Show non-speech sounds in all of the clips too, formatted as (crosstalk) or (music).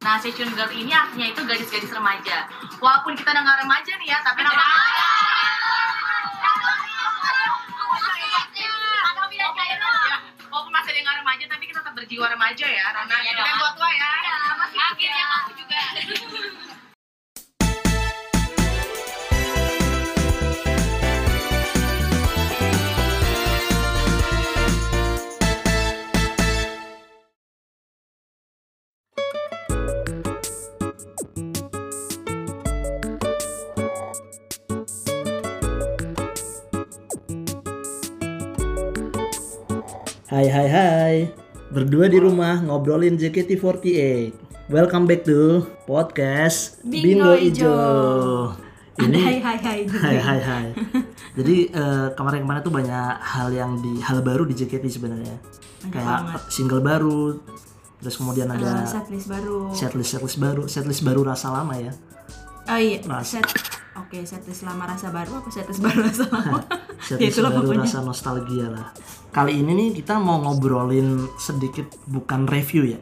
Nah, Sechun Girl ini artinya itu gadis-gadis remaja. Walaupun kita udah nggak remaja nih ya, tapi nama Walaupun masih ada remaja, tapi kita tetap berjiwa remaja ya. Karena Iya kita dong. buat tua ya. Akhirnya aku juga. Hai hai hai Berdua di rumah ngobrolin JKT48 Welcome back to podcast Bingo Ijo. Ini Hai hai hai. Hai hai hai (laughs) Jadi eh, kemarin-kemarin tuh banyak hal yang di hal baru di JKT sebenarnya Kayak single baru Terus kemudian ada setlist baru. setlist setlist baru Setlist baru rasa lama ya Oh iya, Rasa. set. Oke, setlist lama rasa baru apa setlist baru rasa lama? (laughs) ya Setlist itulah baru rasa nostalgia lah. Kali ini nih kita mau ngobrolin sedikit bukan review ya.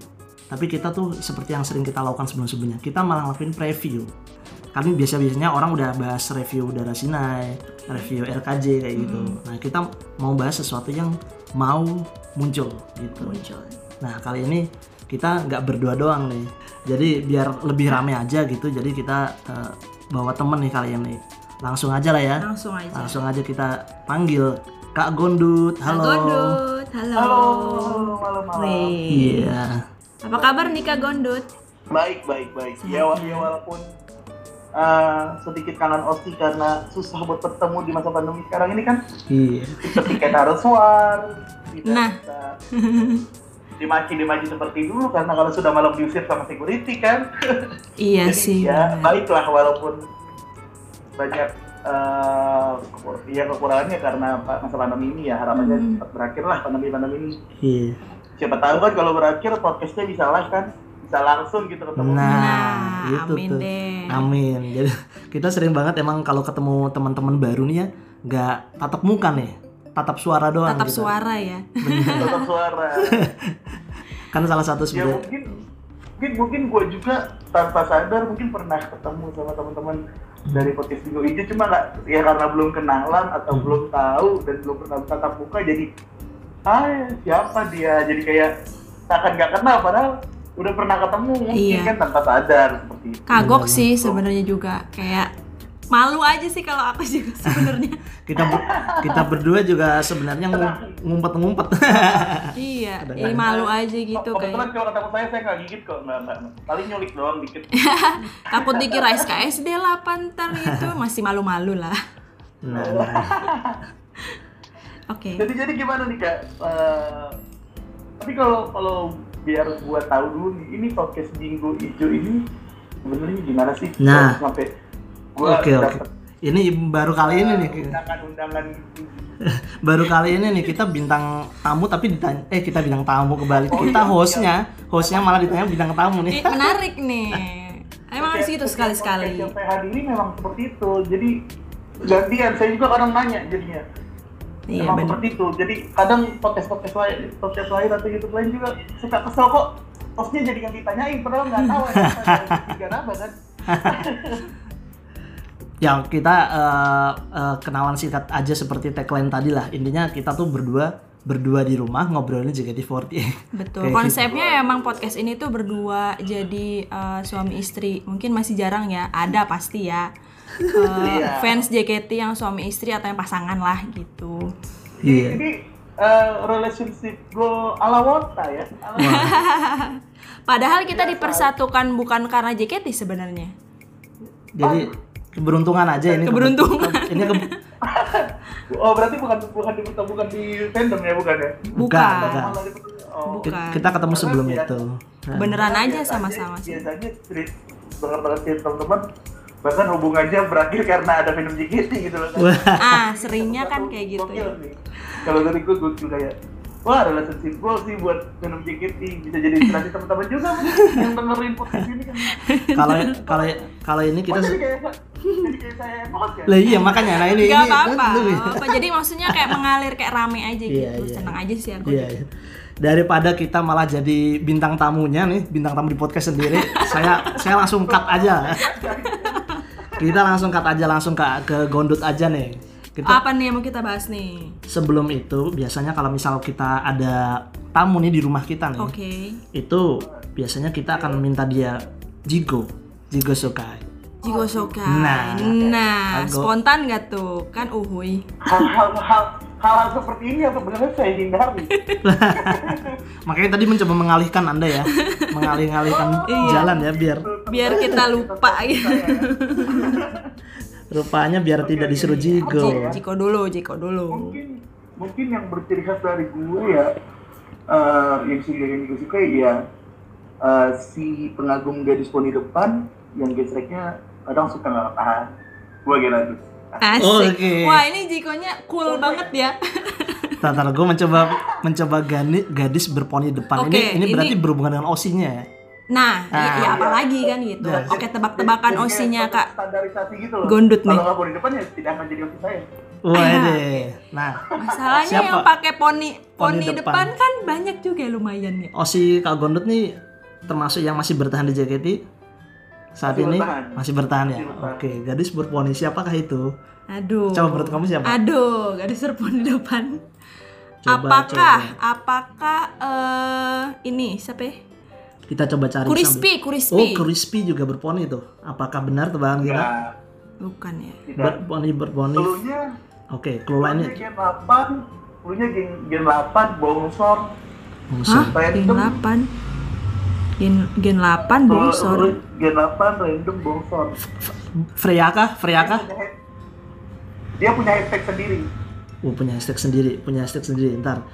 Tapi kita tuh seperti yang sering kita lakukan sebelum-sebelumnya. Kita malah ngelakuin preview. Kali biasa-biasanya orang udah bahas review Udara Sinai Review RKJ kayak gitu. Nah kita mau bahas sesuatu yang mau muncul gitu. Muncul. Nah kali ini kita nggak berdua doang nih. Jadi biar lebih rame aja gitu Jadi kita eh, bawa temen nih kali ini Langsung aja lah ya Langsung aja. Langsung aja kita panggil Kak Gondut. Halo. Gondut, halo. Halo, malam malam. Iya. Apa kabar nih Kak Gondut? Baik, baik, baik. Ya, wa- ya walaupun uh, sedikit kangen Osti karena susah buat bertemu di masa pandemi sekarang ini kan. Iya. Kita tiket harus war, tidak Nah. bisa dimaci-dimaci seperti dulu karena kalau sudah malam diusir sama security kan. Iya (laughs) Jadi sih. ya bener. baiklah walaupun banyak uh, ya kekurangannya karena masa pandemi ini ya harapannya Hmm. cepat berakhir lah pandemi-pandemi ini. Iya. Siapa tahu kan kalau berakhir podcastnya bisa live kan, bisa langsung gitu ketemu. Nah, Nah, itu amin tuh. deh. Amin. Jadi kita sering banget emang kalau ketemu teman-teman baru nih ya, nggak tatap muka nih, tatap suara doang. Tatap gitu. suara ya. (laughs) tetap suara. (laughs) Kan salah satu ya sebenarnya. mungkin mungkin mungkin gue juga tanpa sadar mungkin pernah ketemu sama teman-teman dari podcast Bingo Ijo cuma nggak ya karena belum kenalan atau Hmm. belum tahu dan belum pernah tatap muka jadi ah siapa dia jadi kayak akan nggak kenal padahal udah pernah ketemu mungkin Iya. kan tanpa sadar seperti itu. Kagok Bener, sih sebenarnya juga kayak malu aja sih kalau aku (laughs) juga sebenarnya. (laughs) Kita ber- kita berdua juga sebenarnya ngum- ngumpet-ngumpet. (laughs) iya, ini malu aja gitu Kebetulan kayak. kalau ketemu saya saya nggak gigit kok nggak nggak paling nyulik doang dikit. Takut dikira SKSD lah pantar gitu, masih malu-malu lah. Nah, nah. Oke. jadi jadi gimana nih kak? Eh, tapi kalau kalau biar gua tahu dulu nih, ini podcast Bingo Ijo ini sebenarnya gimana sih? Nah. Sampai gua Oke oke. Ini baru kali ini nih. undangan-undangan (laughs) baru kali ini nih kita bintang tamu tapi ditanya eh kita bintang tamu kebalik Oh, kita iya, hostnya hostnya malah ditanya bintang tamu nih Eh, menarik nih. Emang harus gitu sekali-sekali. Yang saya hadiri memang seperti itu. Jadi gantian saya juga kadang nanya jadinya. Iya Memang benar. seperti itu. Jadi kadang podcast podcast lain, podcast lain atau YouTube lain juga suka kesel kok. Hostnya jadi yang ditanyain, padahal nggak tahu (laughs) ya, tiga apa kan. (laughs) ya kita eh, eh, kenalan singkat aja seperti tagline tadi lah intinya kita tuh berdua berdua di rumah ngobrolin JKT48 (laughs) Betul. Kayak Konsepnya emang podcast ini tuh berdua jadi eh, suami istri. Mungkin masih jarang ya. Ada pasti ya. (laughs) Eh, Iya. fans JKT yang suami istri atau yang pasangan lah gitu. iya Jadi eh, relationship go ala Wota ya. Ala- (laughs) Padahal kita dipersatukan bukan karena JKT sebenarnya. jadi keberuntungan aja ini Keberuntungan. ini ke- (laughs) oh berarti bukan bukan di bukan di fandom ya bukan ya? bukan, Bukan. bukan. Oh. Bukan. kita ketemu sebelum Karena itu Nah, Beneran aja Biasanya- sama-sama sih. Biasanya cerit banget sih teman-teman bahkan hubungannya berakhir karena ada minum JKT gitu loh. kan. Ah, seringnya kan kayak gitu ya. Kalau dari gue gue juga ya Wah, relationship goal sih buat minum JKT bisa jadi inspirasi teman-teman juga yang dengerin podcast ini kan. kalau kalau kalau ini kita Oh, jadi kayak jadi kayak saya emosi ya. lah iya makanya nah ini Gak ini apa-apa. dulu ya. apa-apa. Jadi maksudnya kayak mengalir kayak rame aja gitu. Iya, iya. Seneng aja sih aku. Iya, iya. daripada kita malah jadi bintang tamunya nih, bintang tamu di podcast sendiri, saya saya langsung cut aja. (laughs) kita langsung cut aja langsung ke ke gondut aja nih. Kita Apa nih yang mau kita bahas nih? sebelum itu biasanya kalau misal kita ada tamu nih di rumah kita nih, Oke. itu biasanya kita akan minta dia jigo, jigo sukai. Jigo Sokai. Nah. Nah, spontan gak tuh? Kan uhuy. hal-hal hal hal seperti ini yang sebenarnya saya hindari (laughs) Makanya tadi mencoba mengalihkan anda ya, mengalih-alihkan Iya. jalan ya biar Biar kita lupa gitu. (laughs) rupanya biar tidak disuruh jigo. Jiko dulu, Jiko dulu. mungkin mungkin yang berciri khas dari gue ya eh, yang sih yang gue suka ya eh, si pengagum gadis poni depan yang gesreknya kadang suka nggak tahan gue gitu tuh Asik. Oke. Wah, ini Jikonya cool banget ya. Tatar gue mencoba mencoba gani, gadis berponi depan. Oke, ini ini berarti ini- berhubungan dengan osinya ya. Nah, Ah. ya, ya apalagi kan gitu. Nah. Oke, tebak-tebakan osinya Kak. standarisasi gitu loh Gondut nih. kalau poni depan ya tidak akan jadi osis saya Wah deh. Nah, Masalahnya Siapa? yang pakai poni Poni poni depan. depan. kan banyak juga lumayan ya. osi Kak Gondut nih termasuk yang masih bertahan di JKT saat Masih ini bertahan. masih bertahan ya. Masih bertahan. Oke, gadis berponi siapakah itu? Aduh. Coba menurut kamu siapa? Aduh, serpon di depan. Coba, apakah coba. apakah eh ini siapa ya? Kita coba cari Crispy, sambil- Crispy. Oh, Crispy juga berponi tuh. Apakah benar tebakan kita? ya Bukan ya. Berponi berponi. Dulunya Oke, clue lainnya. Gen 8 Dulunya gen, gen 8 bongsor Hah? Random. Gen 8. Gen gen 8 bongsor. Gen 8 random bongsor Freya kah? Freya Dia kah? Dia punya hashtag sendiri Oh, punya hashtag sendiri, punya hashtag sendiri. Ntar.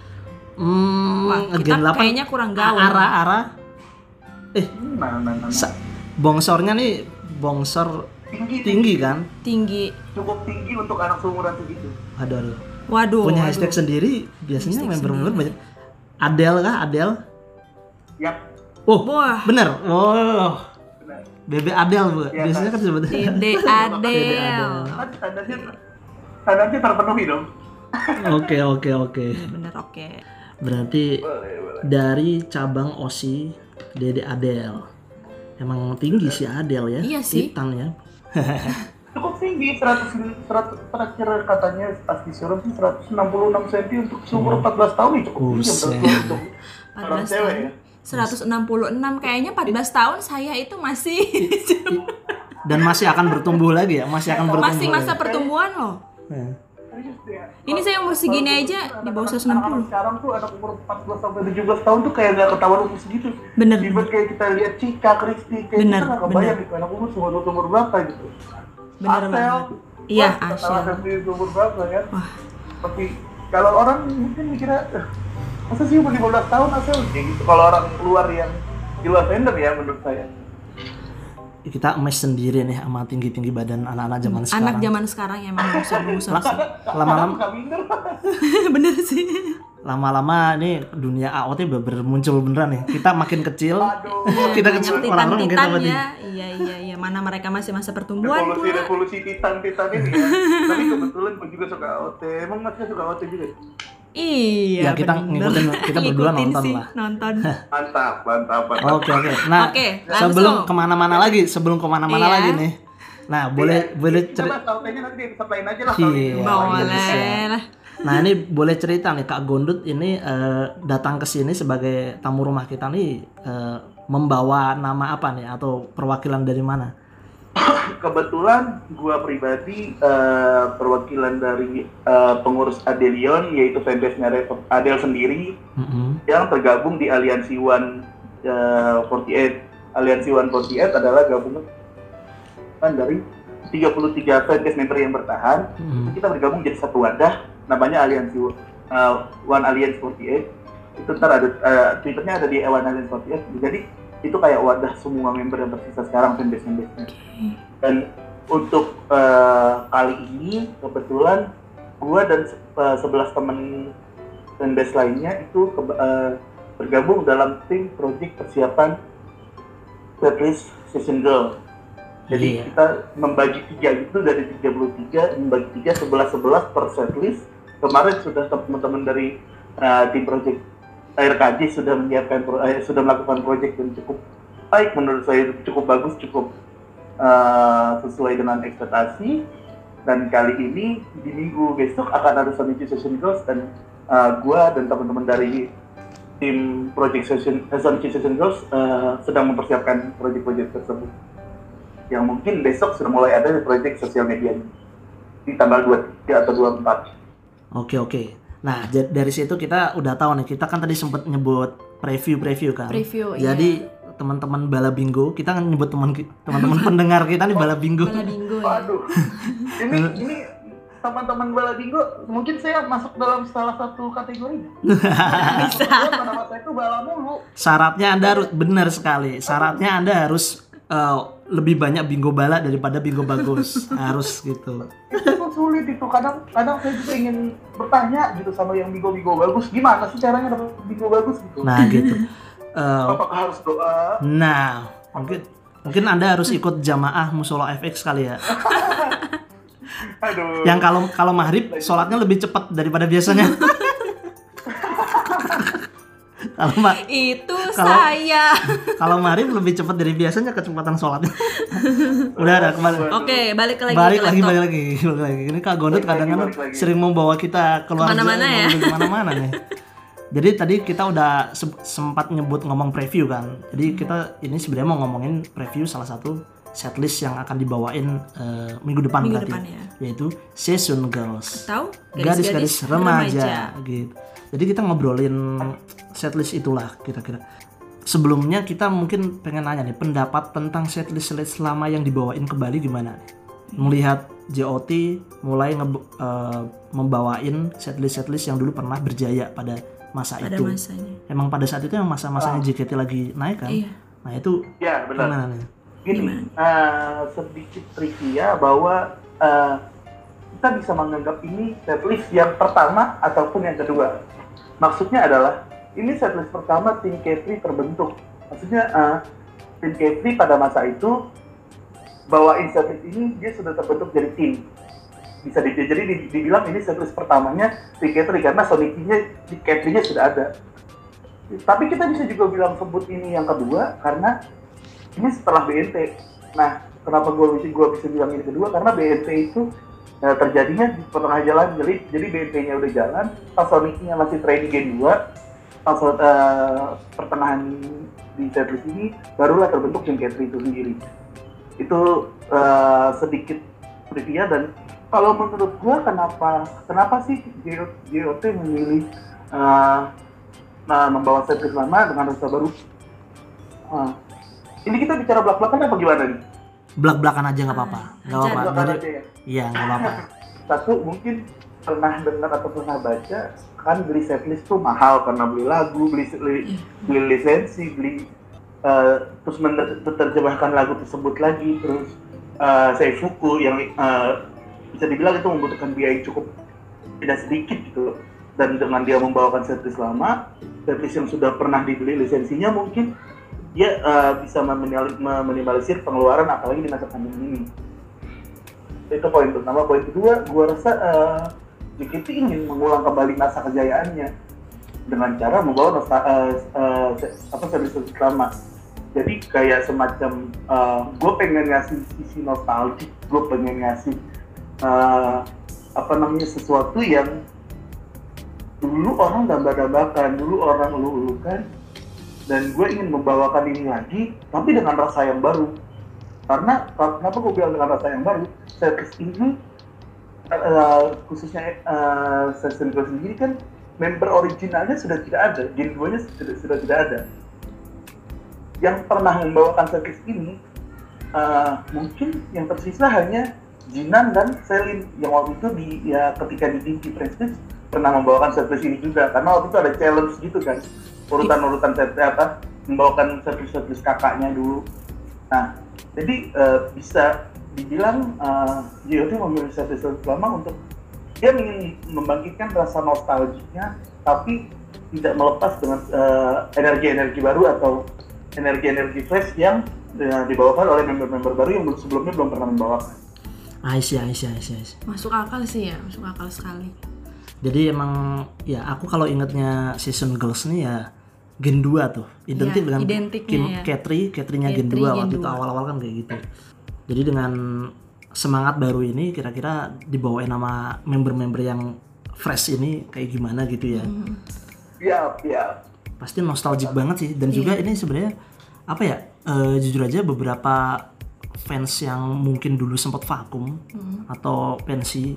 Hmm, Wah, kita gen 8 kayaknya kurang gaul. Arah-arah eh Hmm, Nah, nah, nah, nah. sa- bongsornya nih bongsor Tinggi, tinggi kan? Tinggi. Cukup tinggi untuk anak seumuran segitu Aduh, aduh. Waduh. punya waduh. hashtag sendiri biasanya Hashtag member-member banyak. Adele kah? Adele? Yap Oh, Wah. bener. Oh, benar Bebe Adele bu. Iya, Biasanya kan disebut. Dede Dede (laughs) Adele. Adele. Kan standarnya Standarnya terpenuhi dong Oke, oke, oke. Ya, bener oke. Berarti Boleh, boleh dari cabang Osi Dede Adele. Emang tinggi sih Adele ya. Iya sih. Titan ya. (laughs) Cukup tinggi 100, 100 terakhir katanya pas disuruh sih 166 cm untuk seumur 14 tahun nih cukup tinggi untuk orang 14 cewek tahun. ya 166 kayaknya 14 tahun saya itu masih Dan masih akan bertumbuh lagi ya, masih akan bertumbuh. masih masa lagi. pertumbuhan loh. Ya. Ya. Ini saya umur segini Kalau aja di bawah anak-anak 160. Sekarang tuh anak umur 14 sampai 17 tahun tuh kayak gak ketahuan umur segitu. Bener. Even kayak kita lihat Cika, Kristi, kayak Bener, kita gak kebayang gitu anak umur umur umur berapa gitu. Bener Asel, banget. Iya, Asel. Asel umur berapa kan. Wah. Tapi kalau orang mungkin mikirnya, "Eh, masa sih umur 15 tahun Asel? Kayak gitu. Kalau orang luar yang di luar vendor ya menurut saya. Kita emes sendiri nih sama tinggi-tinggi badan anak-anak zaman sekarang. Anak zaman sekarang yang emang sih. (laughs) Lama-lama. (laughs) Bener sih. lama-lama ini dunia AOT ber- ber- muncul beneran nih. Kita makin kecil, Aduh. (laughs) kita kecil orang-orang kita titan-titan berarti. ya. Iya iya iya. Mana mereka masih masa pertumbuhan revolusi pula. revolusi titan titan ini ya. Tapi kebetulan gue juga suka OT. Emang masnya suka OT juga? Iya. Ya, kita bener. ngikutin, kita (laughs) berdua Ngikutin nonton sih, lah. Nonton. (laughs) Mantap, mantap, mantap. Oke oke. Nah, Oke, sebelum ke mana-mana lagi, sebelum ke mana-mana Iya. lagi nih. Nah, boleh boleh cerita. Nanti aja lah. Iya. Boleh lah. Nah, ini boleh cerita nih Kak Gondut ini eh, datang ke sini sebagai tamu rumah kita nih eh, membawa nama apa nih atau perwakilan dari mana? (laughs) Kebetulan gua pribadi eh, perwakilan dari eh, pengurus Adelion yaitu fanbase-nya Adel sendiri Mm-mm. yang tergabung di Aliansi One eh, 48. Aliansi One 48 adalah gabungan dari 33 fanbase member yang bertahan Mm-mm. kita bergabung jadi satu wadah namanya Aliansi uh, One Alliance 48 itu ntar ada uh, twitternya ada di One Alliance 48 jadi itu kayak wadah semua member yang tersisa sekarang fanbase fanbase dan untuk uh, kali ini kebetulan gua dan uh, 11 teman fanbase lainnya itu ke- uh, bergabung dalam tim project persiapan setlist season girl jadi Iya. kita membagi tiga itu dari 33 membagi tiga 11 11 per setlist. Kemarin sudah teman-teman dari uh, tim project RKJ sudah menyiapkan eh, sudah melakukan proyek yang cukup baik menurut saya cukup bagus cukup eh, sesuai dengan ekspektasi. Dan kali ini di minggu besok akan ada Sonichi Session Girls dan eh, gua dan teman-teman dari tim Project Session eh, Sonichi Session Girls eh, sedang mempersiapkan proyek-proyek tersebut. Yang mungkin besok sudah mulai ada di proyek sosial media di tanggal 23 atau 24 Oke oke. Nah dari situ kita udah tahu nih kita kan tadi sempat nyebut preview preview kan. Preview, iya. Jadi teman-teman bala bingo kita kan nyebut teman teman-teman (laughs) pendengar kita nih bala bingo. Bala bingo ya. Waduh, ini (laughs) ini teman-teman bola bingo mungkin saya masuk dalam salah satu kategori. (laughs) Bisa. Nama saya itu bala mulu. Syaratnya anda harus benar sekali. Syaratnya anda harus eh, lebih banyak bingo bala daripada bingo bagus. (laughs) harus gitu. Itu sulit itu. Kadang kadang saya juga ingin bertanya gitu sama yang bingo-bingo bagus. Gimana sih caranya dapat bingo bagus gitu? Nah gitu. (laughs) Eh, Apakah harus doa? nah mungkin mungkin anda harus ikut jamaah musola FX kali ya. (laughs) Aduh. Yang kalau kalau maghrib sholatnya lebih cepat daripada biasanya. Kalau ma- Itu Kalau- saya. kalau maghrib lebih cepat dari biasanya kecepatan sholatnya. Udah ada kembali. Oke, balik lagi balik ke lagi balik lagi balik lagi ini kak Gondot kadang-kadang sering membawa kita keluar Ke mana-mana ya. ke mana-mana nih jadi tadi kita udah se- sempat nyebut ngomong preview kan jadi kita ini sebenarnya mau ngomongin preview salah satu setlist yang akan dibawain eh, minggu depan Minggu berarti depan ya. yaitu Session Girls Tahu? gadis-gadis remaja, gitu. Jadi kita ngobrolin setlist itulah kira-kira. Sebelumnya kita mungkin pengen nanya nih pendapat tentang setlist setlist lama yang dibawain kembali gimana nih? Melihat JOT mulai nge- eh, membawain setlist setlist yang dulu pernah berjaya pada masa Pada itu. masanya. Emang pada saat itu yang masa-masanya JKT lagi naik kan? Iya. Nah itu Ya benar. gimana nih? Gini, eh, sedikit trivia bahwa eh, kita bisa menganggap ini setlist yang pertama ataupun yang kedua. Maksudnya adalah ini setlist pertama tim K3 terbentuk. Maksudnya eh, tim K3 pada masa itu bawain setlist ini dia sudah terbentuk jadi tim. Bisa di, jadi di- dibilang ini setlist pertamanya tim K3 karena Sonic-nya di K3-nya sudah ada. Tapi kita bisa juga bilang sebut ini yang kedua karena ini setelah BNT. Nah, kenapa gue bisa gua bisa bilang ini kedua? Karena BNT itu eh, terjadinya di pertengah jalan. Jadi, jadi BNT-nya udah jalan, pas Sonic-nya masih training Gen 2, pas eh, pertengahan di setlist ini barulah terbentuk Gen K3 itu sendiri. Itu eh, sedikit trivia dan kalau menurut gue kenapa kenapa sih JOT memilih eh, nah, membawa setlist lama dengan rasa baru? Ah, ini kita bicara belak-belakan apa gimana nih? Belak-belakan aja nggak apa-apa, nggak apa-apa. Dari-. Iya nggak apa-apa. (laughs) Satu mungkin pernah dengar atau pernah baca kan beli setlist tuh mahal karena beli lagu, beli beli, beli lisensi, beli eh, terus mener- menerjemahkan lagu tersebut lagi, terus eh, seifuku yang eh, bisa dibilang itu membutuhkan biaya cukup tidak sedikit gitu. Dan dengan dia membawakan setlist lama, setlist yang sudah pernah dibeli lisensinya mungkin dia eh, bisa meminimal- meminimalisir pengeluaran apalagi di masa pandemi ini itu poin pertama. Poin kedua gua rasa eh, JKT ingin mengulang kembali masa kejayaannya dengan cara membawa nostal eh, eh, se- apa service lama jadi kayak semacam gue pengen ngasih sisi nostalgia gue pengen ngasih eh, apa namanya sesuatu yang dulu orang damba-dambakan dulu orang ulu-ulukan dan gue ingin membawakan ini lagi tapi dengan rasa yang baru karena kenapa gue bilang dengan rasa yang baru? Setlist ini eh, khususnya uh, season gue sendiri kan member originalnya sudah tidak ada gen 2 nya sudah, sudah tidak ada. Yang pernah membawakan setlist ini eh, mungkin yang tersisa hanya Jinan dan Selin yang waktu itu di ya ketika di Dinky Prestige pernah membawakan setlist ini juga. Karena waktu itu ada challenge gitu kan urutan-urutan apa membawakan setlist kakaknya dulu. Nah jadi eh, bisa dibilang uh, memilih setlist lama untuk dia ingin membangkitkan rasa nostalgianya tapi tidak melepas dengan eh, energi-energi baru atau energi-energi fresh yang eh, dibawakan oleh member-member baru yang belum- sebelumnya belum pernah membawakan. Aisyah, Aisyah, Aisyah, Aisyah. Masuk akal sih ya, masuk akal sekali. Jadi emang ya aku kalau ingatnya season girls nih ya Gen 2 tuh identik Iya, dengan identiknya Kim ya. Katri, Katrinya Gen 2 Katri, Gen waktu itu 2. awal-awal kan kayak gitu. Jadi dengan semangat baru ini kira-kira dibawain nama member-member yang fresh ini kayak gimana gitu ya. Hmm. Siap, siap. Pasti nostalgic banget sih dan juga ini sebenarnya apa ya? eh, jujur aja beberapa fans yang mungkin dulu sempat vakum atau pensi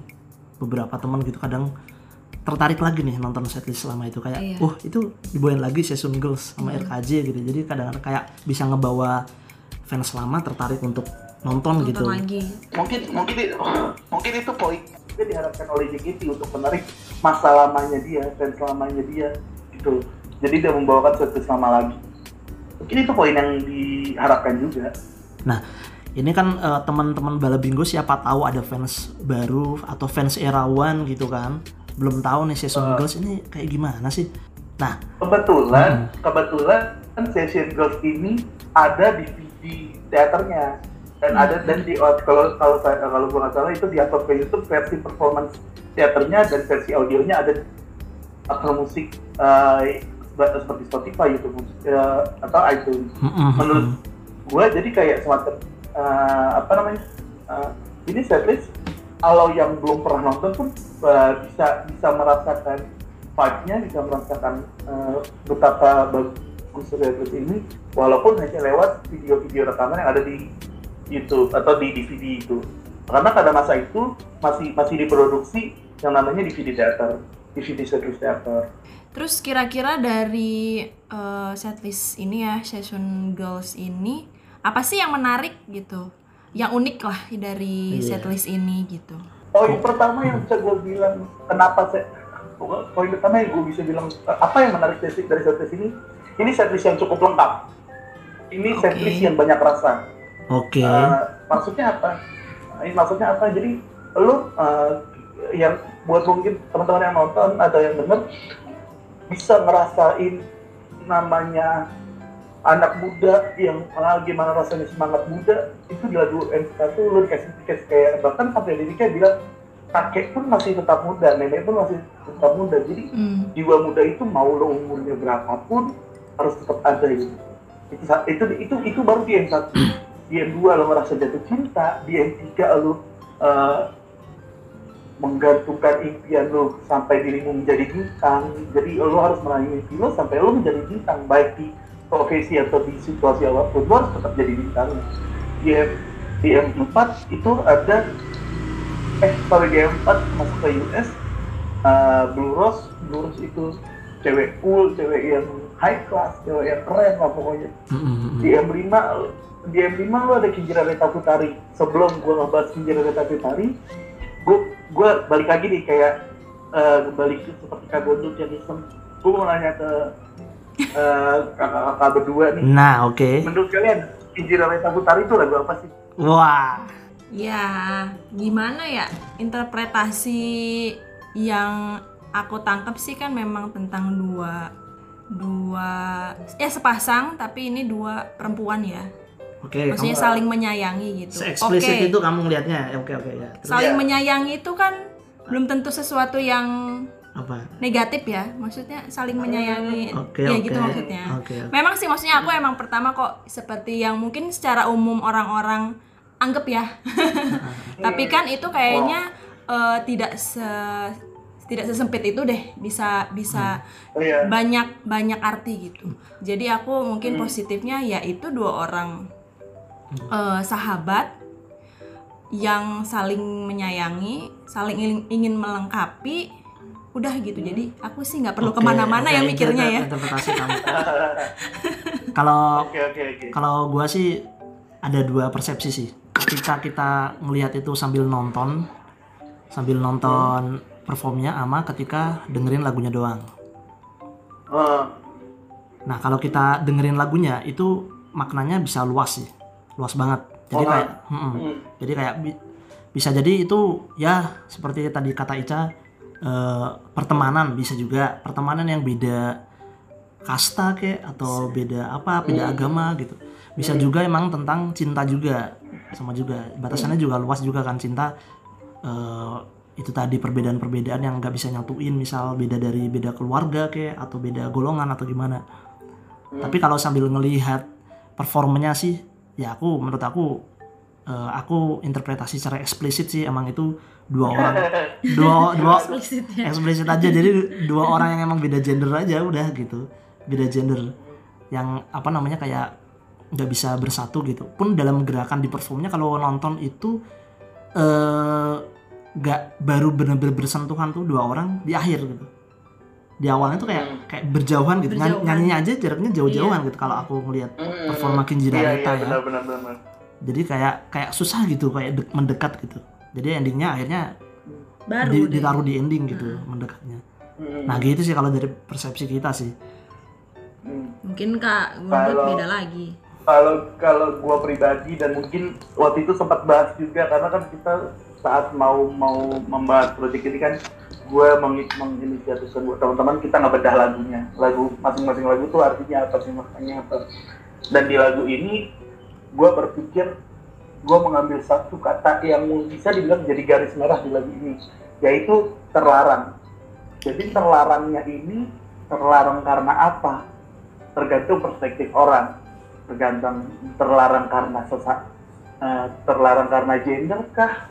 beberapa teman gitu kadang tertarik lagi nih nonton setlist selama itu kayak Iya. oh itu dibawain lagi season girls sama RKJ gitu jadi kadang-kadang kayak bisa ngebawa fans lama tertarik untuk nonton, Nonton gitu lagi. Mungkin mungkin itu (laughs) mungkin itu poin yang diharapkan oleh JKT untuk menarik masa lamanya dia dan selamanya dia gitu. Jadi dia membawakan setlist lama lagi. Mungkin itu poin yang diharapkan juga. Nah, ini kan eh, teman-teman Bala Bingo siapa tahu ada fans baru atau fans era one gitu kan. Belum tahu nih season girls ini kayak gimana sih. Nah, Kebetulan, kebetulan kan Session Girls ini ada di DVD teaternya dan ada dan di kalau kalau saya kalau gua nggak salah itu di upload ke YouTube versi performance teaternya dan versi audionya ada atau musik eh, seperti Spotify, YouTube musik eh, atau iTunes. mm-mm, Menurut mm-mm. gue jadi kayak semacam eh, apa namanya eh, ini setlist kalau yang belum pernah nonton pun eh, bisa bisa merasakan vibe-nya bisa merasakan eh, betapa bagus setlist ini walaupun hanya lewat video-video rekaman yang ada di YouTube atau di DVD itu karena pada masa itu masih masih diproduksi yang namanya DVD teater DVD setlist teater Terus kira-kira dari eh, setlist ini ya, Session Girls ini apa sih yang menarik gitu? Yang unik lah dari Iya. setlist ini gitu. Poin pertama yang bisa gue bilang kenapa saya poin pertama yang gue bisa bilang apa yang menarik dari dari setlist ini ini setlist yang cukup lengkap ini Oke. setlist yang banyak rasa Oke. Eh, maksudnya apa ini maksudnya apa jadi lu eh, yang buat mungkin teman-teman yang nonton atau yang denger bisa ngerasain namanya anak muda yang ah, gimana rasanya semangat muda itu di lagu N1 lu dikasih dikasih kayak bahkan sampai liriknya bilang kakek pun masih tetap muda nenek pun masih tetap muda jadi Hmm. jiwa muda itu mau lo umurnya berapapun harus tetap ada gitu. Itu itu itu itu baru di M1. Di M2 lo merasa jatuh cinta, di M3 lo eh, menggantungkan impian lo sampai dirimu menjadi bintang. Jadi lo harus meraih mimpi lo sampai lo menjadi bintang baik di profesi atau di situasi apa pun lo harus tetap jadi bintang. Di M, di M4 itu ada eh sorry di M4 masuk ke US uh, Blue Rose, Blue Rose itu cewek cool, cewek yang high class, cewek yang keren lah pokoknya. Di M5, di M5 lu ada Kinjira Reta Putari. Sebelum gua ngebahas Kinjira Reta Putari, gua, gua balik lagi nih kayak uh, balik ke seperti Kak Gondut yang iseng. Gua mau nanya ke uh, kakak-kakak berdua nih. Nah, oke. Menurut kalian Kinjira Reta Putari itu lagu apa sih? Wah. Ya, gimana ya interpretasi yang aku tangkap sih kan memang tentang dua dua ya sepasang tapi ini dua perempuan ya. Oke, Maksudnya kamu saling menyayangi gitu. se-eksplisit Oke. itu kamu ngelihatnya. Ya, Oke, oke ya. Terus Saling Iya. menyayangi itu kan belum tentu sesuatu yang apa? negatif ya. Maksudnya saling menyayangi. Oke, ya oke. gitu maksudnya. Oke, oke. Memang sih maksudnya aku emang pertama kok seperti yang mungkin secara umum orang-orang anggap ya. (laughs) Tapi kan itu kayaknya eh, tidak se tidak sesempit itu deh bisa bisa Oh iya. banyak banyak arti gitu. Jadi aku mungkin positifnya yaitu dua orang eh, sahabat yang saling menyayangi, saling ingin melengkapi, udah gitu. Jadi aku sih nggak perlu ke mana-mana oke, ya mikirnya ya. Interpretasi kamu. (laughs) Kalau Oke oke oke. kalau gua sih ada dua persepsi sih. Ketika kita melihat itu sambil nonton, sambil nonton performnya ama ketika dengerin lagunya doang. Eh, Nah, kalau kita dengerin lagunya itu maknanya bisa luas sih. Luas banget. Jadi Oh, kayak hmm. jadi kayak bi- bisa jadi itu ya seperti tadi kata Ica eh, pertemanan bisa juga pertemanan yang beda kasta kek atau beda apa beda agama gitu. Bisa juga emang tentang cinta juga sama juga. Batasannya juga luas juga kan cinta. Eh, itu tadi perbedaan-perbedaan yang nggak bisa nyatuin misal beda dari beda keluarga kayak atau beda golongan atau gimana. Tapi kalau sambil ngelihat performanya sih ya aku menurut aku eh, aku interpretasi secara eksplisit sih emang itu dua orang. (laughs) Dua dua Eksplisit ya. eksplisit aja. Jadi dua orang yang emang beda gender aja udah gitu. Beda gender. Yang apa namanya kayak nggak bisa bersatu gitu. Pun dalam gerakan di performnya kalau nonton itu eh nggak baru bener-bener bersentuhan tuh dua orang di akhir gitu. Di awalnya tuh kayak kayak berjauhan gitu. Nyan- Berjauhan. nyanyinya aja jaraknya jauh-jauhan gitu kalau aku ngelihat performa Kinji Iya, Dareta iya, ya. benar, benar, benar. Jadi kayak kayak susah gitu kayak dek- mendekat gitu. Jadi endingnya akhirnya Baru di- deh. ditaruh di ending gitu mendekatnya. Hmm, nah gitu sih kalau dari persepsi kita sih. Hmm. Mungkin Kak Kalau- beda lagi. kalau kalau gua pribadi dan mungkin waktu itu sempat bahas juga karena kan kita saat mau mau membahas proyek ini kan gue meng menginisiatifkan buat teman-teman kita nggak bedah lagunya. Lagu masing-masing lagu tuh artinya apa sih maknanya apa. Dan di lagu ini gue berpikir gue mengambil satu kata yang bisa dibilang jadi garis merah di lagu ini yaitu terlarang. Jadi terlarangnya ini terlarang karena apa? Tergantung perspektif orang. Tergantung terlarang karena sesak eh, terlarang karena gender kah?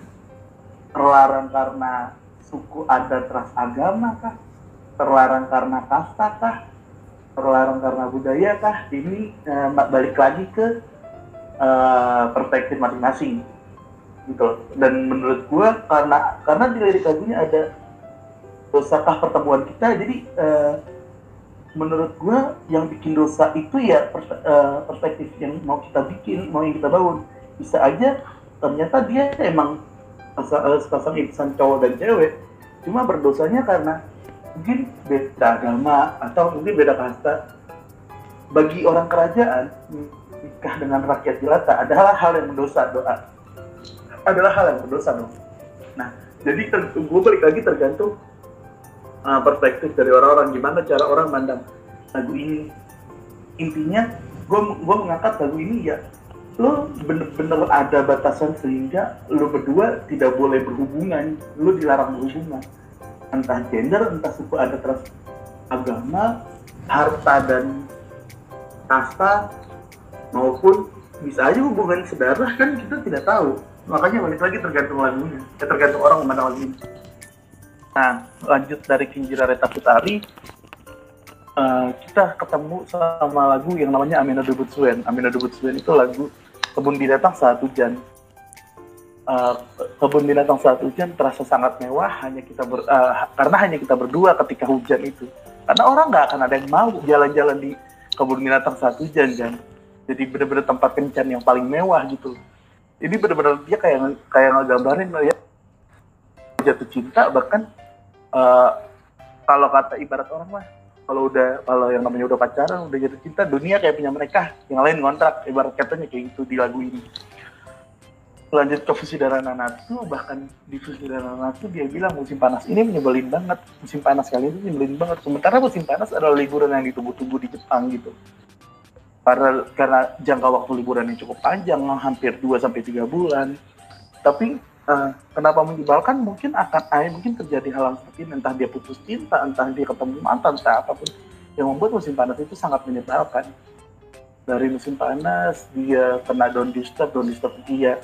Terlarang karena suku adat ras agama kah? Terlarang karena kasta kah? Terlarang karena budaya kah? Ini eh, balik lagi ke eh, perspektif masing-masing gitu dan menurut gua karena karena di lirik lagunya ada dosakah pertemuan kita jadi eh, menurut gua yang bikin dosa itu ya eh, perspektif yang mau kita bikin mau yang kita bangun. Bisa aja ternyata dia emang sepasang insan cowok dan cewek cuma berdosanya karena mungkin beda agama atau mungkin beda kasta. Bagi orang kerajaan nikah dengan rakyat jelata adalah hal yang mendosa doa. Adalah hal yang berdosa dong nah jadi gue balik lagi tergantung uh, perspektif dari orang-orang. Gimana cara orang mandang lagu ini? Intinya gue gue mengangkat lagu ini ya lo bener-bener ada batasan sehingga lo berdua tidak boleh berhubungan. Lo dilarang berhubungan. Entah gender entah suku adat ras agama harta dan kasta maupun bisa aja hubungan sedarah kan kita tidak tahu makanya balik lagi tergantung lagunya ya, tergantung orang memandang lagu ini Nah, lanjut dari Kinjira Reta Putari, eh, kita ketemu sama lagu yang namanya Suen. Amina Debut Suen itu lagu Kebun Binatang Saat Hujan. Eh, Kebun Binatang Saat Hujan terasa sangat mewah hanya kita ber, eh, karena hanya kita berdua ketika hujan itu. Karena orang nggak akan ada yang mau jalan-jalan di Kebun Binatang Saat Hujan, Jan. Jadi bener-bener tempat kencan yang paling mewah gitu. Jadi bener-bener dia kayak kayak ngegambarin ya. Jatuh cinta bahkan eh, kalau kata ibarat orang mah kalau udah kalau yang namanya udah pacaran udah jatuh cinta dunia kayak punya mereka yang lain ngontrak. Ibarat katanya kayak gitu di lagu ini. Lanjut ke Fusidara Nanatsu bahkan di Fusidara Nanatsu dia bilang musim panas. Ini menyebelin banget. Musim panas kali ini menyebelin banget. Sementara musim panas adalah liburan yang ditunggu-tunggu di Jepang gitu karena karena jangka waktu liburan yang cukup panjang hampir 2 sampai tiga bulan. Tapi eh, kenapa menyebalkan? Mungkin akan eh, mungkin terjadi hal yang seperti ini. Entah dia putus cinta entah dia ketemu mantan entah apa pun yang membuat musim panas itu sangat menyebalkan. Dari musim panas dia kena don't disturb don't disturb dia.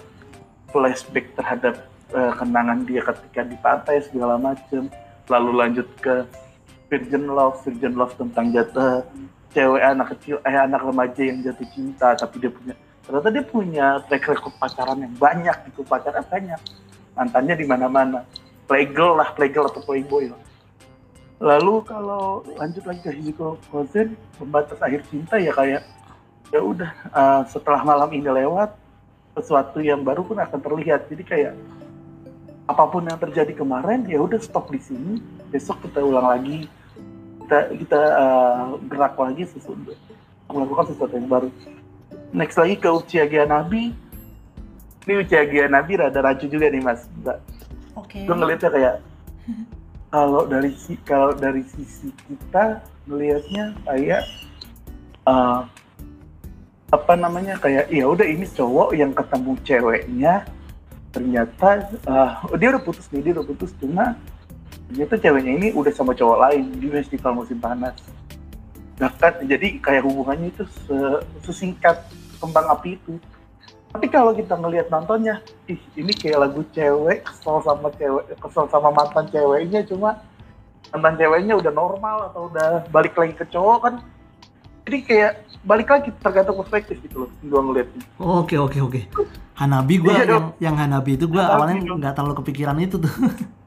Flashback terhadap eh, kenangan dia ketika di pantai segala macam. Lalu lanjut ke virgin love virgin love tentang jatuh cewek anak kecil eh anak remaja yang jatuh cinta tapi dia punya ternyata dia punya track record pacaran yang banyak gitu pacaran banyak. Mantannya di mana-mana. Playgirl lah playgirl atau playboy lah. Lalu kalau lanjut lagi ke Hijiko Kozen pembatas akhir cinta ya kayak ya udah eh, setelah malam ini lewat sesuatu yang baru pun akan terlihat. Jadi kayak apa pun yang terjadi kemarin ya udah stop di sini besok kita ulang lagi kita kita eh, gerak lagi sesuatu melakukan sesuatu yang baru next lagi ke Uchiha Nabi ini Uchiha Nabi rada rancu juga nih mas. Oke. gue ngeliatnya kayak (laughs) kalau dari si kalau dari sisi kita melihatnya kayak eh, apa namanya kayak ya udah ini cowok yang ketemu ceweknya ternyata ah, dia udah putus nih dia udah putus cuma ternyata ceweknya ini udah sama cowok lain di festival musim panas bahkan jadi kayak hubungannya itu se- sesingkat kembang api itu tapi kalau kita ngelihat nontonnya ih ini kayak lagu cewek kesel sama cewek kesel sama mantan ceweknya cuma mantan ceweknya udah normal atau udah balik lagi ke cowok kan jadi kayak balik lagi tergantung perspektif gitu loh gua ngeliatnya Oke oke oke. Hanabi gue Iya yang dong. yang Hanabi itu gue awalnya nggak terlalu kepikiran itu tuh. (laughs)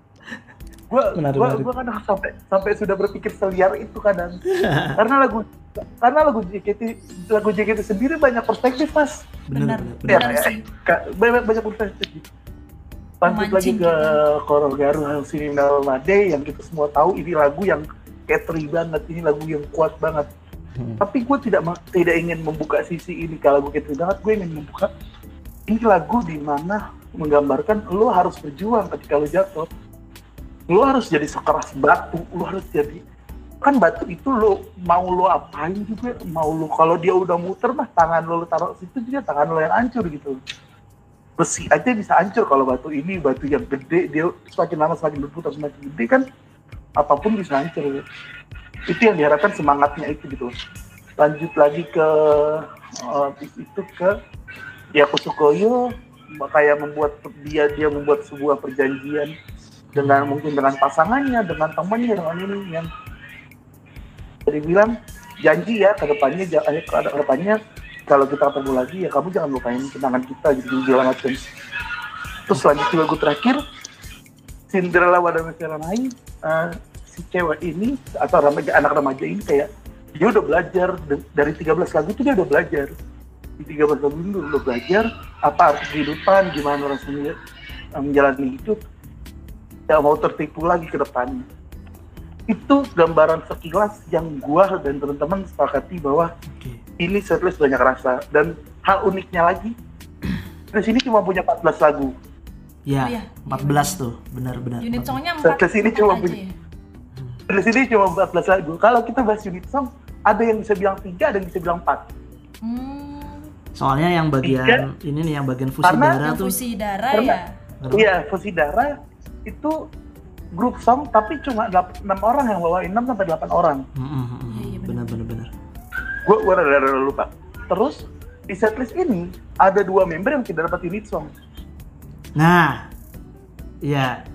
gua Menarik, gua, menarik. gua kadang sampai sampai sudah berpikir seliar itu kadang (laughs) karena lagu karena lagu JKT lagu JKT sendiri banyak perspektif mas Benar. bener Benar kayak- sih. Ka- banyak banyak perspektif lanjut lagi ke kita. Korogaru Hansini Made yang kita semua tahu ini lagu yang catchy banget ini lagu yang kuat banget Hmm. tapi gue tidak tidak ingin membuka sisi ini kalau lagu catchy banget gue ingin membuka ini lagu di mana menggambarkan lo harus berjuang ketika lo jatuh lo harus jadi sekeras batu lo harus jadi kan batu itu lo mau lo apain juga mau lo kalau dia udah muter mah tangan lo, taruh situ juga tangan lo yang hancur gitu. Besi aja bisa hancur kalau batu ini batu yang gede dia semakin lama semakin berputar semakin gede kan apa pun bisa hancur. Itu yang diharapkan semangatnya itu gitu. Lanjut lagi ke eh, itu ke ya Kusukoyo kayak membuat dia dia membuat sebuah perjanjian dengan mungkin dengan pasangannya dengan temannya dengan ini yang jadi bilang janji ya ke depannya eh, ke depannya kalau kita ketemu lagi ya kamu jangan lupain kenangan kita gitu segala macam. Terus lanjut lagu terakhir Cinderella Wada Meseranai eh, si cewek ini atau remaja, anak remaja ini kayak dia udah belajar dari 13 lagu itu dia udah belajar. Di 13 lagu itu udah belajar apa arti kehidupan gimana rasanya eh, menjalani hidup tidak mau tertipu lagi ke depannya itu gambaran sekilas yang gua dan teman-teman sepakati bahwa Oke. ini setlist banyak rasa dan hal uniknya lagi (clears throat) di sini cuma punya 14 lagu Ya, Oh, iya. 14 tuh, benar-benar. Unit songnya empat. Setlist ini cuma aja bunyi. ya? di sini cuma 14 lagu kalau kita bahas unit song ada yang bisa bilang tiga ada yang bisa bilang empat Hmm, Soalnya yang bagian ini nih yang bagian fusi Karena darah yang tuh. fusi darah ya. Iya Fusidara itu grup song tapi cuma 6 orang yang bawain 6 sampai 8 orang Mm. Iya, iya, benar benar benar. gue gue rada rada lupa terus di setlist ini ada dua member yang tidak dapat unit song Nah, ya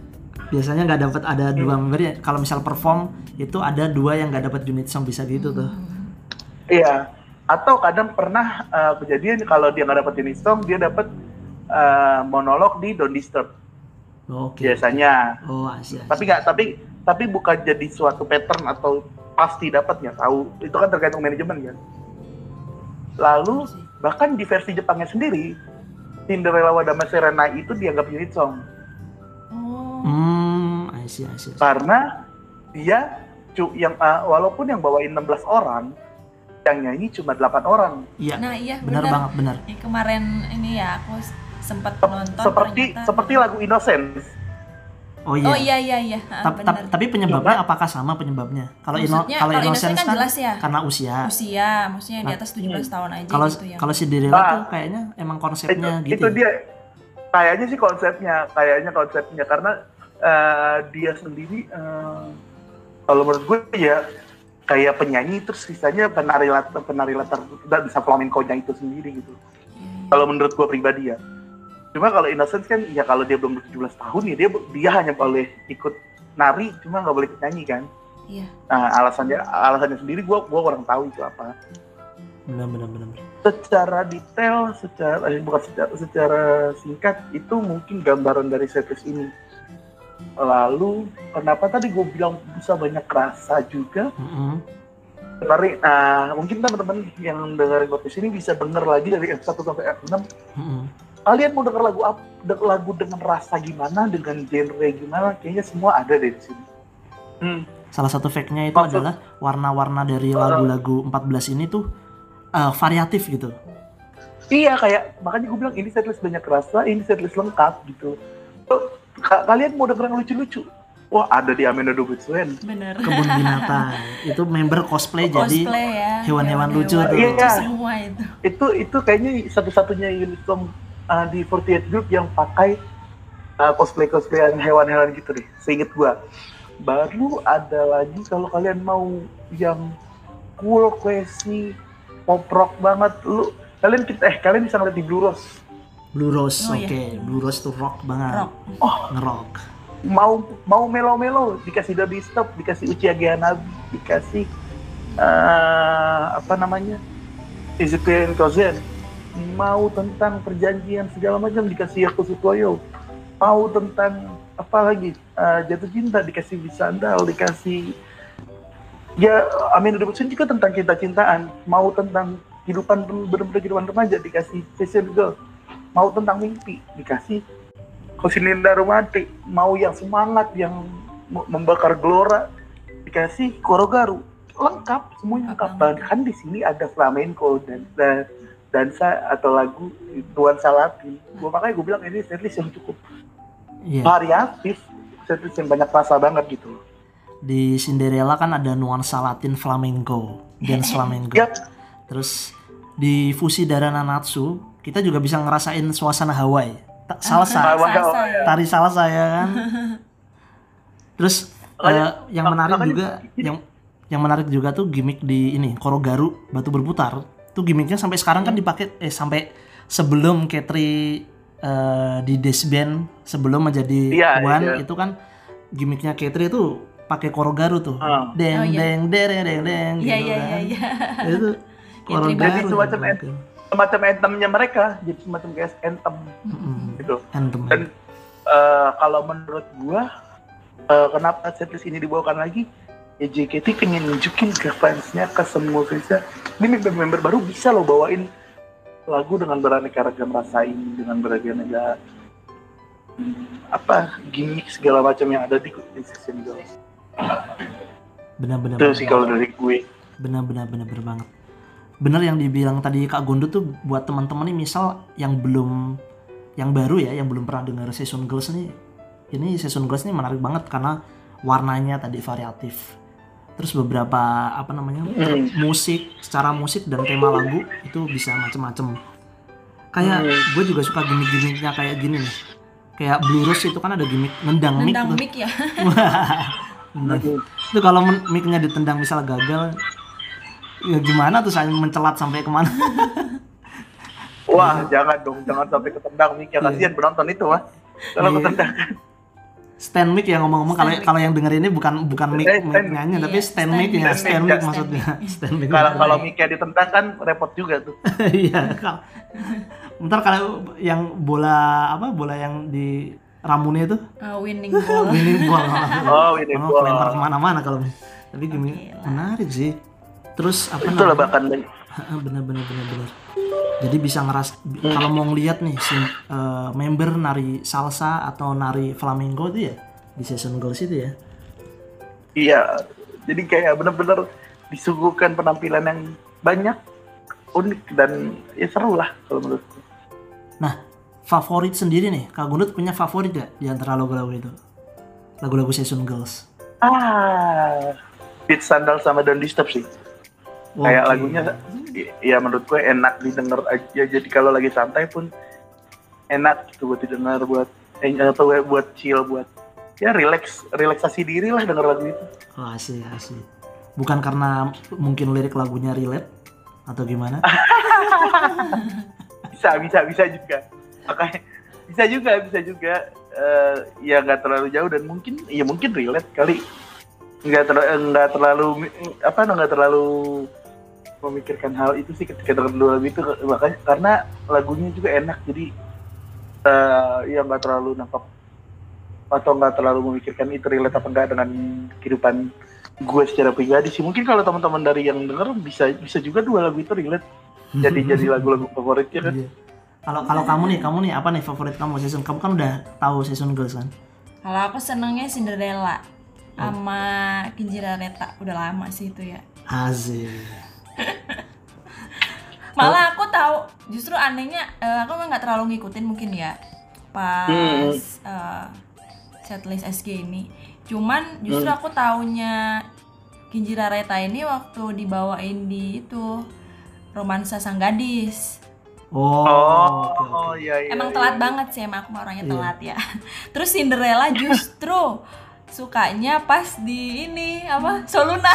biasanya nggak dapat ada dua Hmm. member ya. Kalau misal perform itu ada dua yang nggak dapat unit song bisa gitu tuh. Iya. Atau kadang pernah uh, kejadian kalau dia nggak dapat unit song, dia dapat uh, monolog di Don't Disturb Oke. biasanya. Oh, Asia. Tapi nggak, tapi tapi bukan jadi suatu pattern atau pasti dapat nggak tahu. Itu kan tergantung manajemen kan. Lalu bahkan di versi Jepangnya sendiri, Cinderella Wadama Serenai itu dianggap unit song Oh. Hmm, Asia Asia. karena dia cu- yang uh, walaupun yang bawain 16 orang, yang nyanyi cuma 8 orang. Iya. Nah iya benar benar. banget benar. Yang kemarin ini ya aku sempat nonton seperti ternyata- seperti lagu Innocence. Oh iya. Oh iya iya iya. Ah, Ta- ta- benar. tapi penyebabnya apakah sama penyebabnya? Kalau ino, kalau innocence kan kan, jelas ya. karena usia. Usia, maksudnya di Nah, atas 17 tahun aja Kalau gitu ya. kalau si Cinderella Ah. tuh kayaknya emang Itu, konsepnya itu gitu. ya. dia kayaknya sih konsepnya, kayaknya konsepnya karena eh, dia sendiri eh, kalau menurut gue ya kayak penyanyi terus sisanya penari latar penari latar bisa flamenco-nya itu sendiri gitu. Iya, iya. Kalau menurut gue pribadi ya. Cuma kalau Innocence kan ya kalau dia belum 17 tahun ya dia dia hanya boleh ikut nari cuma nggak boleh ikut nyanyi kan. Iya. Nah, alasannya alasannya sendiri gue gua kurang tahu itu apa. Benar benar benar. secara detail, secara eh, bukan secara, secara singkat itu mungkin gambaran dari setlist ini. Lalu kenapa tadi gue bilang bisa banyak rasa juga? Mm-mm. Mari, ah, mungkin teman-teman yang dengerin podcast ini bisa denger lagi dari F1 sampai F6. Mm-mm. Kalian mau denger lagu apa? lagu dengan rasa gimana, dengan genre gimana? Kayaknya semua ada deh di sini. Hmm. Salah satu fact-nya itu Maksud- adalah warna-warna dari lagu-lagu 14 ini tuh eh, variatif gitu. Iya kayak makanya gue bilang ini setlist banyak rasa, ini setlist lengkap gitu. Ka- kalian mau denger yang lucu-lucu? Wah ada di Amanda Dubitsuen. Bener. Kebun binatang. (laughs) itu member cosplay, jadi Cosplay ya. hewan-hewan lucu tuh. Iya. semua itu. Itu itu kayaknya satu-satunya unit song uh, di 48 Group yang pakai uh, cosplay cosplayan hewan-hewan gitu deh. Seinget gua. Baru ada lagi kalau kalian mau yang cool, classy, pop rock banget, lu kalian kita eh kalian bisa ngeliat di Blue Rose. Blue Rose, Oh, oke. iya. Blue Rose tuh rock banget. Rock. Ngerock. Mau mau melo-melo dikasih Dodi Stop, dikasih Uchiha Nabi, dikasih eh apa namanya? Ezekiel Kozen. Mau tentang perjanjian segala macam dikasih Yakuzu Toyo. Mau tentang apa lagi? Eh, jatuh cinta dikasih Bisandal, dikasih ya Amin Redemption juga tentang cinta-cintaan. Mau tentang kehidupan benar-benar kehidupan remaja dikasih Fashion Girl. Mau tentang mimpi dikasih Kosininda romantik mau yang semangat yang membakar gelora dikasih korogaru lengkap semuanya lengkap bahkan di sini ada flamenco dan, dan dansa atau lagu Tuan Salatin gua makanya gue bilang ini setlist yang cukup Iya. variatif setlist yang banyak rasa banget gitu Di Cinderella kan ada nuansa Latin flamenco, dance (laughs) flamenco. ya Terus di Fusi Dara Nanatsu kita juga bisa ngerasain suasana Hawaii. Ta- salsa, Hawaii. Salsa ya. tari salsa ya kan. (laughs) Terus eh, yang menarik juga yang yang menarik juga tuh gimmick di ini Korogaru batu berputar. Tuh gimmicknya sampai sekarang kan dipakai eh sampai sebelum Ketri eh, di Desband sebelum menjadi Iya, One iya. itu kan gimmicknya Ketri itu pakai Korogaru tuh. Ah. Deng Oh, iya. deng deng deng deng Iya gitu iya kan. iya iya. Itu Ketri (laughs) Korogaru. Semacam gitu. semacam anthemnya mereka jadi semacam kayak anthem Mm-mm. gitu Anthem. dan eh, kalau menurut gua eh, kenapa setlist ini dibawakan lagi ya JKT pengen nunjukin ke fansnya ke semua fansnya. Ini member-member baru bisa loh bawain lagu dengan beraneka ragam rasa ini dengan beraneka hmm, apa gimmick segala macam yang ada di season Girls benar-benar itu sih kalau dari gue. Benar-benar benar-benar banget. Benar yang dibilang tadi Kak Gondo tuh buat teman-teman nih misal yang belum yang baru ya yang belum pernah dengar Season Girls nih ini Season Girls nih menarik banget karena warnanya tadi variatif terus beberapa apa namanya Hmm. musik secara musik dan tema lagu itu bisa macem-macem. Kayak Hmm. gue juga suka gimmick-gimmicknya kayak gini nih. Kayak Blue Rose itu kan ada gimmick nendang mic Nendang mic ya. (laughs) Nah, itu kalau mic-nya ditendang misal gagal ya gimana tuh saya mencelat sampai ke mana? (laughs) Wah jangan dong jangan sampai ketendang nih ya. Kasihan penonton itu mah kalau Iya. ketendang stand mic ya ngomong-ngomong kalau mic. kalau yang denger ini bukan bukan mic Eh, stand- mic-nya tapi iya, stand stand mic ya mic. stand mic mic. maksudnya. Stand mic kalau kalau mic-nya ditendang kan repot juga tuh. (laughs) Iya kalau ntar kalau yang bola apa bola yang di ramunnya itu? Uh, winning (laughs) ball. winning ball. (laughs) Oh Kalau gua kelempar ke mana-mana kalau tapi gini lah. menarik sih. Terus apa itulah namanya? bahkan bener-bener bener-bener jadi bisa ngeras kalau mau ngeliat nih si eh, member nari salsa atau nari flamenco itu ya di season goals itu ya Iya, jadi kayak bener-bener disuguhkan penampilan yang banyak, unik dan ya seru lah kalau menurutku. nah favorit sendiri nih kak Gundut punya favorit gak di antara lagu-lagu itu lagu-lagu season girls Ah, Beat Sandal sama Don't Disturb sih. Kayak Oke. lagunya, ya menurut gue enak didengar aja. Jadi kalau lagi santai pun enak gitu buat didengar, buat eh, atau buat chill, buat ya relax, relaksasi diri lah denger lagu itu. oh, asik asik bukan karena mungkin lirik lagunya relate atau gimana? (laughs) Bisa bisa bisa juga. Makanya bisa juga bisa juga. Eh, ya nggak terlalu jauh dan mungkin ya mungkin relate kali. Nggak ter nggak terlalu apa nggak terlalu memikirkan hal itu sih ketika denger dua lagu itu makanya karena lagunya juga enak jadi eh ya nggak terlalu nangkap atau nggak terlalu memikirkan itu relate apa enggak dengan kehidupan gue secara pribadi sih mungkin kalau teman-teman dari yang denger bisa bisa juga dua lagu itu relate jadi jadi (laughs) lagu-lagu favoritnya kan Iya. Kalau kalau kamu nih, kamu nih apa nih favorit kamu season? Kamu kan udah tahu season girls kan? Kalau aku senengnya Cinderella sama Kinjira Reta udah lama sih itu ya. Asik. (laughs) Malah aku tahu justru anehnya eh, aku nggak terlalu ngikutin mungkin ya pas Hmm. eh, setlist SG ini. Cuman justru Hmm. aku taunya Kinjira Reta ini waktu dibawain di itu romansa sang gadis. Oh, Oh, oke. iya iya iya. emang iya. telat banget sih emang aku orangnya Iya. telat ya (laughs) terus Cinderella justru sukanya pas di ini apa Soluna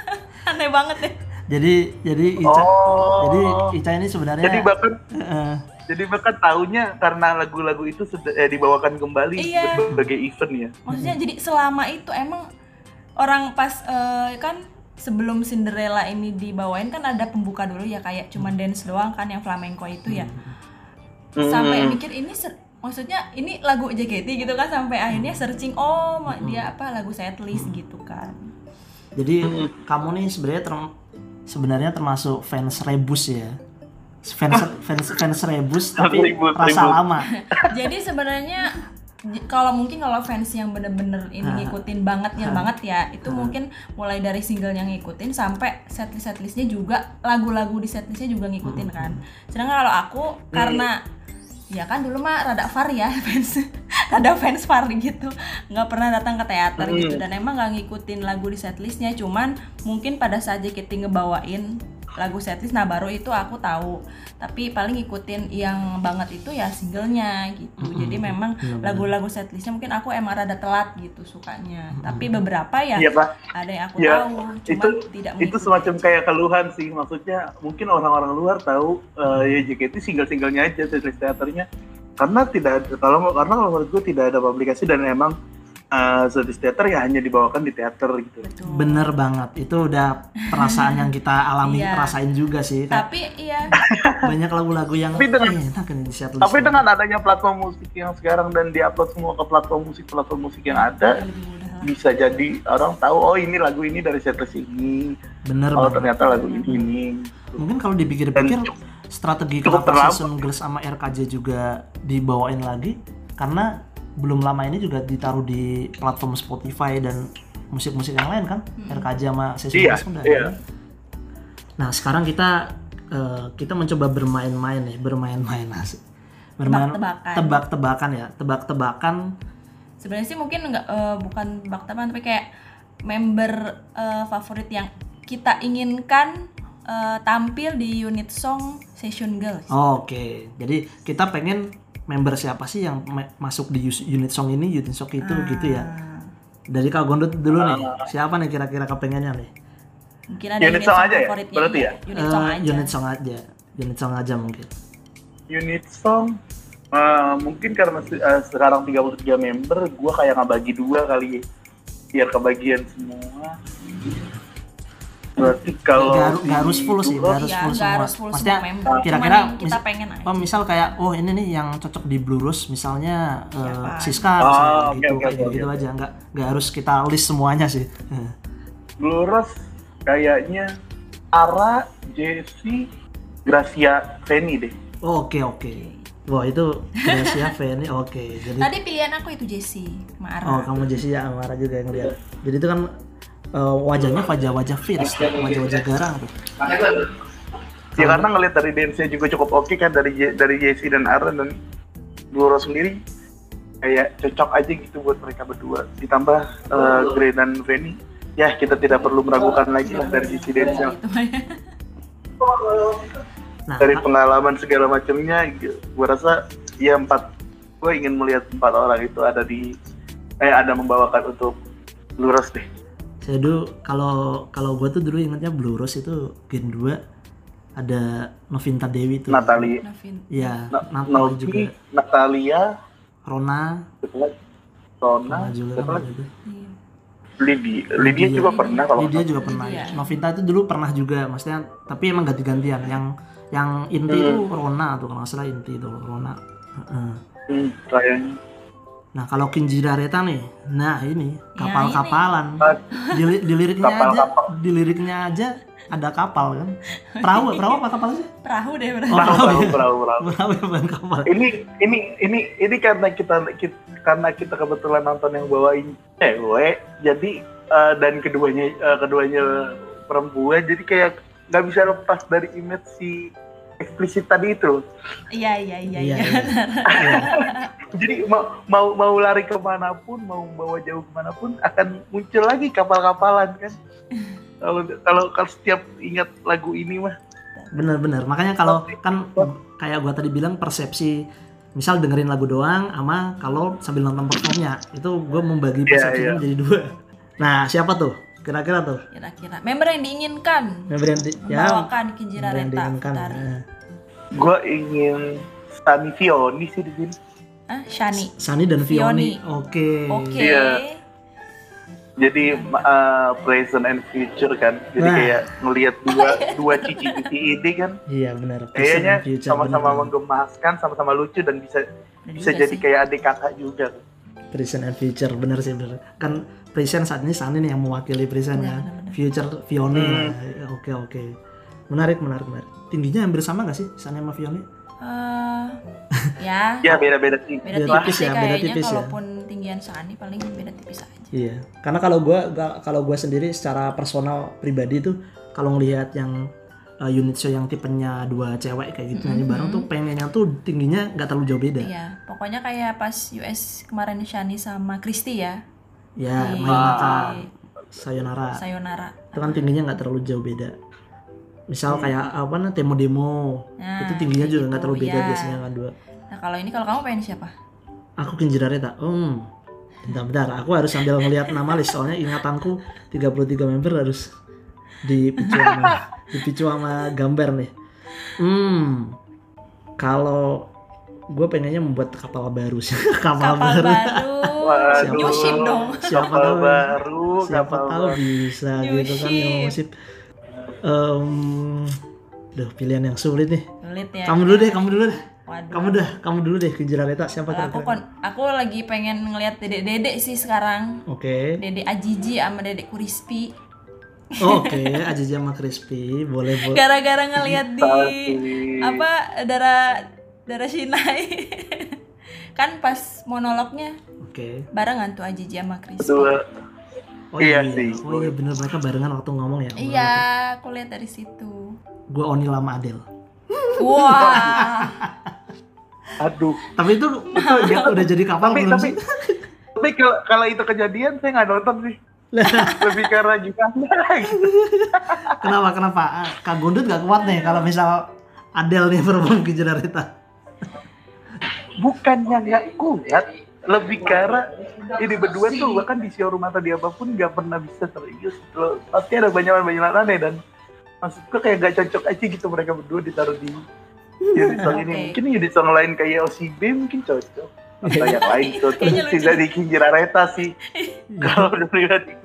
(laughs) aneh banget deh jadi jadi Ica Oh. jadi Ica ini sebenarnya Jadi bahkan eh, jadi bahkan tahunya karena lagu-lagu itu sudah eh, dibawakan kembali Iya. berbagai event ya. maksudnya jadi selama itu emang orang pas eh, kan sebelum Cinderella ini dibawain kan ada pembuka dulu ya kayak cuman dance doang kan yang flamenco itu ya sampai Hmm. mikir ini ser- maksudnya ini lagu JKT gitu kan sampai akhirnya searching oh dia apa lagu setlist gitu kan jadi Hmm. kamu nih sebenarnya term- sebenarnya termasuk fans rebus ya. Fans fans fans rebus (laughs) tapi Rebus, rasa rebus. lama. (laughs) Jadi sebenarnya kalau mungkin kalau fans yang bener-bener ini Ah. ngikutin banget yang banget ya itu mungkin mulai dari single yang ngikutin sampai setlist setlistnya juga lagu-lagu di setlistnya juga ngikutin kan. Sedangkan kalau aku karena ya kan dulu mah rada far ya (laughs) fans. Rada fans far gitu. Nggak pernah datang ke teater Hmm. gitu dan emang nggak ngikutin lagu di setlistnya. Cuman mungkin pada saat JKT ngebawain lagu setlist. Nah baru itu aku tahu. Tapi paling ngikutin yang banget itu ya singlenya gitu. Mm-mm. jadi memang Benar-benar. lagu-lagu setlistnya mungkin aku emang rada telat gitu sukanya. Tapi beberapa ya Iya pak. ada yang aku Ya, tahu cuma itu tidak itu semacam aja. kayak keluhan sih. Maksudnya mungkin orang-orang luar tahu eh, ya JKT single-singlenya aja setlist teaternya. Karena tidak kalau karena kalau menurut gue tidak ada publikasi dan emang eh, setlist teater ya hanya dibawakan di teater gitu. Betul. bener banget. Itu udah perasaan yang kita alami Iya. rasain juga sih. Tapi iya. (laughs) banyak lagu-lagu yang Tapi dengan- eh, enak setlist Tapi dengan adanya platform musik yang sekarang dan diupload semua ke platform musik platform musik yang ada lah. bisa jadi orang tahu oh ini lagu ini dari setlist ini? Bener oh banget. ternyata lagu ini ini. Mungkin kalau dipikir-pikir strategi kenapa season girls sama RKJ juga dibawain lagi? Karena belum lama ini juga ditaruh di platform Spotify dan musik-musik yang lain kan RKJ sama season Iya, girls kan udah iya. ada. nah sekarang kita eh, kita mencoba bermain-main nih bermain-main asik bermain Tebak-tebakan. tebak-tebakan ya tebak-tebakan sebenarnya sih mungkin nggak eh, bukan tebak tebakan tapi kayak member eh, favorit yang kita inginkan eh, tampil di unit song Session Girls. Oke, jadi kita pengen member siapa sih yang ma- masuk di unit song ini, unit song itu gitu ya. Ah, Dari Kak Gondot dulu nih, siapa nih kira-kira kepengennya nih? Mungkin ada Unit song aja ya? Berarti ya? Unit song Eh, aja. Unit song aja, unit song aja mungkin. unit song eh, mungkin karena eh, sekarang 33 member gua kayak nggak bagi dua kali ya biar kebagian semua berarti kalau Nggak nggak harus full sih, nggak Rose, harus full nggak semua. harus full Maksudnya kira-kira kita mis- pengen aja. Oh, misal kayak oh ini nih yang cocok di Blue Rose misalnya eh, Siapa? Siska Oh, misalnya oke, gitu oke, kayak oke, gitu oke. aja, nggak nggak harus kita list semuanya sih. Eh. Blue Rose kayaknya Ara, Jessie, Gracia, Fanny deh. Oke oke. Wah itu Gracia Fanny oke. Jadi Tadi pilihan aku itu Jessie, Mara. Oh kamu Jessie ya Amara juga yang lihat. Jadi itu kan eh, wajahnya wajah-wajah fierce, wajah-wajah garang tuh. Ya karena ngeliat dari dance-nya juga cukup oke kan dari dari Jessie dan Ara dan Rose sendiri kayak cocok aja gitu buat mereka berdua. Ditambah eh, Grey dan Fanny, ya kita tidak perlu meragukan lagi lah dari sisi dance-nya. Ya. Nah, Dari pengalaman segala macamnya, gue rasa ya empat, gue ingin melihat empat orang itu ada di, eh ada membawakan untuk Blue Rose deh. Saya dulu kalau kalau gue tuh dulu ingetnya Blue Rose itu Gen 2 ada Novinta Dewi tuh. Natali, Novin. Iya, Na- Natali juga. Natalia, Rona? Rona, Rona juga kan lagi? gitu. Lydia, Lydia juga pernah kalau Lydia nggak juga pernah. Lydia. Novinta itu dulu pernah juga, maksudnya tapi emang ganti-gantian. Yang yang inti itu Rona tuh kalau nggak salah inti itu Rona. Heeh. salah. Hmm, kayaknya. Nah kalau Kinjira Reta nih, nah ini Ya, kapal-kapalan. Di, di liriknya aja, Kapal-kapal. di liriknya aja ada kapal kan? Perahu, perahu apa kapal sih? Perahu deh Oh, perahu. Perahu, perahu perahu, ya? perahu, perahu. Perahu ya bukan kapal. Ini, ini, ini, ini karena kita, kita karena kita kebetulan nonton yang bawain cewek, jadi eh, dan keduanya eh, keduanya perempuan, jadi kayak nggak bisa lepas dari image si eksplisit tadi itu. Iya iya iya Iya, iya. iya. (laughs) Jadi mau mau mau lari ke mana pun, mau bawa jauh ke mana pun, akan muncul lagi kapal-kapalan kan. (laughs) Kalau kalau kalau setiap ingat lagu ini mah, Bener-bener. Makanya kalau kan kayak gua tadi bilang persepsi misal dengerin lagu doang sama kalau sambil nonton performnya itu gue membagi Iya, persepsinya iya. menjadi dua nah siapa tuh kira-kira tuh Kira-kira member yang diinginkan member yang di- ya membawakan Kinjira Futari. Nah, Gue ingin Sunny Fioni sih di sini. Ah, Shani. Sani dan Vioni. oke Oke. Iya. Jadi uh, present and future kan. Jadi kayak ngelihat dua (laughs) dua cici cici ini kan. iya benar Kayaknya sama-sama menggemaskan, sama-sama lucu dan bisa bisa jadi sih. kayak adik kakak juga. Present and future bener sih bener kan present saat ini Sani nih yang mewakili present Benar, kan future Vioni Hmm. Nah, oke oke menarik menarik menarik tingginya hampir sama gak sih Sani sama Vioni Eh, ya. (laughs) Ya beda-beda sih. Beda Beda tipis tipis sih ya, beda tipis ya. kalaupun tinggian Shani paling beda tipis aja. Iya, karena kalau gua gua- kalau gua sendiri secara personal pribadi tuh kalau ngelihat yang uh, unit show yang tipenya dua cewek kayak gitu nyanyi bareng tuh pengennya tuh tingginya nggak terlalu jauh beda. Iya, pokoknya kayak pas US kemarin Shani sama Christy ya. Ya, Mayonaka, Sayonara. Sayonara. Itu kan tingginya nggak terlalu jauh beda. Misal kayak apa nih demo demo Nah, itu tingginya juga nggak gitu, terlalu beda ya. biasanya kan dua. Nah, kalau ini kalau kamu pengen siapa? Aku Kinjira Reta. Hmm. Bentar-bentar, aku harus sambil ngelihat nama list soalnya ingatanku 33 member harus dipicu sama dipicu sama gambar nih. Hmm. Kalau gue pengennya membuat kapal baru sih. (laughs) kapal, Kapal baru. baru. Waduh. New ship dong. Siapa Kapal tahu- baru, Siapa kapal tahu baru. bisa New gitu kan ship. yang musik. Em, duh pilihan yang sulit nih. Sulit ya. Kamu dulu deh, kamu dulu deh. Waduh. Kamu dah, kamu dulu deh Kinjira Reta. Siapa Kalau aku kira-kira? kon aku lagi pengen ngelihat dedek-dedek sih sekarang. Oke. Dedek Ajiji sama dedek Crispy. Oke, Aja sama Crispy, boleh boleh. Gara-gara ngelihat di apa darah darah Shinai. kan pas monolognya Oke. barengan tuh Ajiji sama Crispy. Dua. Oh Iya sih. Oh iya bener mereka barengan waktu ngomong ya. Iya, aku lihat dari situ. Gue Oni lama Adel. Wah. Aduh. Tapi itu itu dia (laughs) udah jadi kapal Tapi belum tapi sih? tapi kalau kalau itu kejadian saya nggak nonton sih. Lebih karena gitu. (laughs) Kenapa kenapa? Kak Gundut gak kuat nih kalau misal Adel nih perform ke Jenarita. Bukannya nggak kuat, lebih karena ini berdua tuh bahkan di showroom atau di apa pun nggak pernah bisa serius Loh, pasti ada banyak banyak aneh dan maksudku kayak gak cocok aja gitu mereka berdua ditaruh di unit song ini (laughs) mungkin unit song lain kayak OCB mungkin cocok atau yang lain (laughs) lucu. tidak di Kinjira Reta sih kalau udah pribadi gue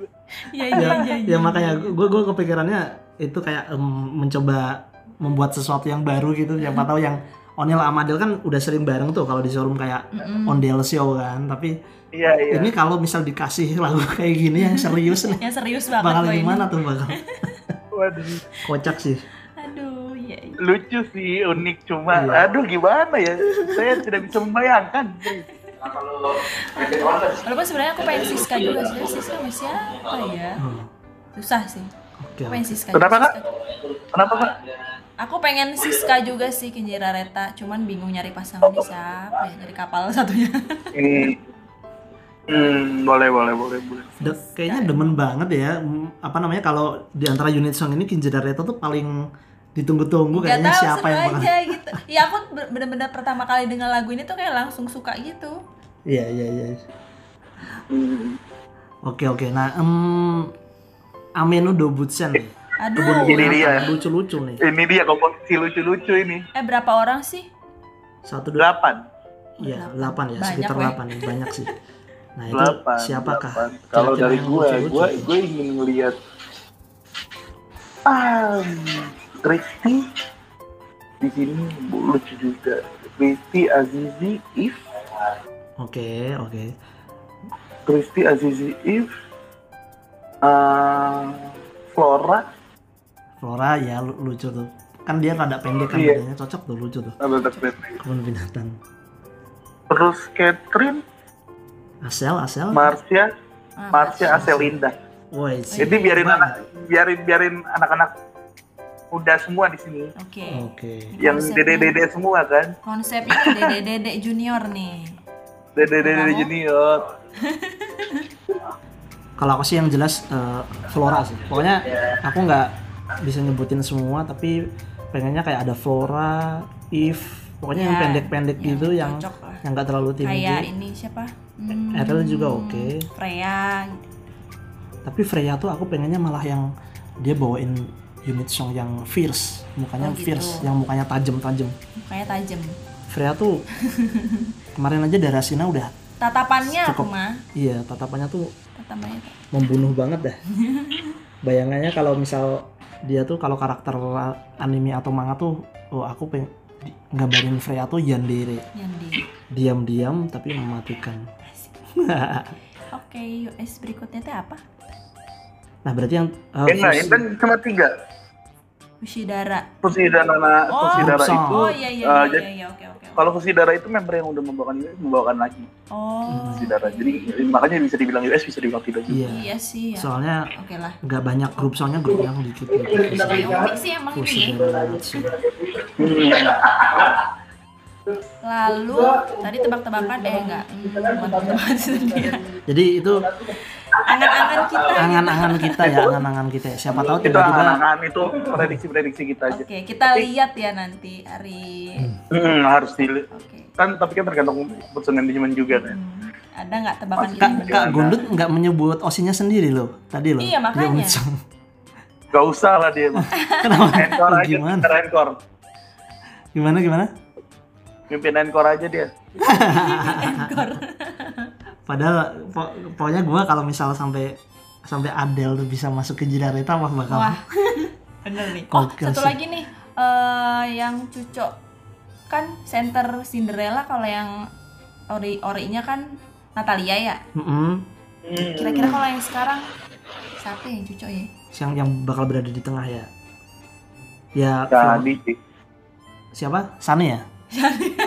Iya ya, iya iya. ya makanya gue gue kepikirannya itu kayak em, mencoba membuat sesuatu yang baru gitu. Siapa tahu yang Onil sama Adel kan udah sering bareng tuh kalau di showroom kayak Mm-mm. Ondel Show kan. Tapi iya iya ini kalau misal dikasih (laughs) lagu kayak gini yang serius nih, (laughs) Yang serius banget bakal loh ini. gimana tuh bakal (laughs) waduh kocak sih. Aduh, iya. iya. lucu sih unik cuma Iya. aduh gimana ya saya tidak bisa membayangkan Walaupun sebenarnya aku pengen Siska juga sih. Siska sama siapa ya? Hmm. Susah sih. Oke. Aku pengen Siska. Kenapa, Kak? Kenapa pak Aku pengen Siska juga sih Kinjira Reta, cuman bingung nyari pasangannya siapa ya, nyari kapal satunya. (laughs) Hmm, hmm, boleh, boleh, boleh, boleh. De- kayaknya demen banget ya mm, apa namanya kalau di antara unit song ini Kinjira Reta tuh paling ditunggu-tunggu kayaknya tahu siapa yang bakal aja gitu. Ya aku bener-bener pertama kali dengar lagu ini tuh kayak langsung suka gitu. Iya iya iya. Oke oke. Nah, em Ameno Dobutsen nih. Aduh. Ini dia. Lucu-lucu nih. Ini dia komposisi lucu-lucu ini. Eh berapa orang sih? Satu dua. Delapan. Iya, delapan ya, sekitar delapan ya, banyak sih. Nah, itu Delapan. siapakah? delapan. Kalau dari gue, gue, gue ingin ngelihat ah, Kristi di sini lucu juga. Kristi Azizi If, Oke, oke. Kristi Azizi If, ah, Flora, Flora ya lu- lucu tuh. Kan dia rada pendek kan Iya. badannya cocok tuh lucu tuh. Kebun binatang. terus Catherine, Asel, Asel. Marsha, Ah, Marsha Aselinda. Woi, Jadi biarin anak, biarin biarin anak-anak muda semua di sini. Oke. Oke. Yang Konsepnya- dede-dede semua kan, Konsepnya dede-dede junior nih. dede-dede junior. (laughs) Kalau aku sih yang jelas eh, Flora sih. Pokoknya aku nggak bisa nyebutin semua, tapi pengennya kayak ada Flora, If, pokoknya Ya, yang pendek-pendek yang gitu yang yang nggak terlalu tinggi kayak ini siapa Hmm, Errol juga oke. Freya gitu. tapi Freya tuh aku pengennya malah yang dia bawain unit song yang fierce. Mukanya Oh, gitu. fierce yang mukanya tajam-tajam. Kayak tajam. Freya tuh (laughs) kemarin aja Darasina udah tatapannya Cukup. mah iya tatapannya tuh tatapannya tuh. membunuh banget dah. (laughs) Bayangannya kalau misal dia tuh kalau karakter anime atau manga tuh oh aku pengen gambarin Freya tuh yandere diam-diam tapi mematikan. (laughs) Oke US berikutnya teh apa nah berarti yang uh, Enak, Fus- dan cuma tiga. Fushidara. Fusidara, Oh, Fusidara itu, oh iya iya eh, iya, iya, iya oke oke kalau Fusidara itu member yang udah membawakan US, membawakan lagi. Oh. Fusidara. Jadi makanya bisa dibilang US, bisa dibilang tidak juga. iya. Iya sih ya. Soalnya oke lah. nggak banyak grup soalnya grup yang dikit gitu. unik sih emang ini. Ya. Fusidara lalu tadi tebak-tebakan eh enggak hmm, sendiri jadi itu angan-angan kita angan-angan kita ya angan-angan kita ya. siapa tahu Itu tiba-tiba angan-angan itu prediksi-prediksi kita aja. oke kita lihat ya nanti hari Hmm, harus dilihat. oke Kan tapi kan tergantung keputusan manajemen juga kan. Hmm, ada nggak tebakan kita Kak? Kak Gundut nggak menyebut osinya sendiri loh tadi loh Iya, makanya. Gak usah lah dia. mah. (laughs) kenapa Encore aja, gimana encore. gimana gimana Mimpin encore aja dia. (laughs) padahal po- pokoknya gua kalau misal sampai sampai Adele tuh bisa masuk ke Jidareta wah bakal wah (laughs) bener nih. Oh satu sih. lagi nih eh yang cucok. Kan center Cinderella kalau yang ori orinya kan Natalia ya? Mm-mm. kira-kira kalau yang sekarang siapa yang cucok ya? Yang yang bakal berada di tengah ya? Ya Tadi sih. siapa? Sane ya?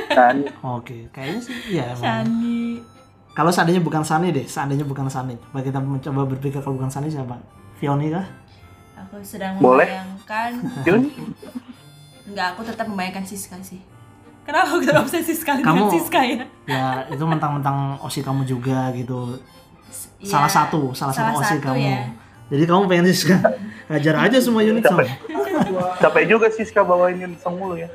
Tadi. oke kayaknya sih ya emang. Kalau seandainya bukan Sane deh seandainya bukan Sane coba kita mencoba berpikir kalau bukan Sane siapa? Fioni kah? Aku sedang Boleh. membayangkan. Jun, Enggak, aku tetap membayangkan Siska sih. Kenapa aku tetap obsesi sekali dengan Kamu- Siska ya? ya itu mentang-mentang osi kamu juga gitu. Ya, salah satu salah, satu osi satu kamu. ya. jadi kamu pengen sih hajar aja semua unit song capek juga sih Ska bawain Yunisong mulu ya.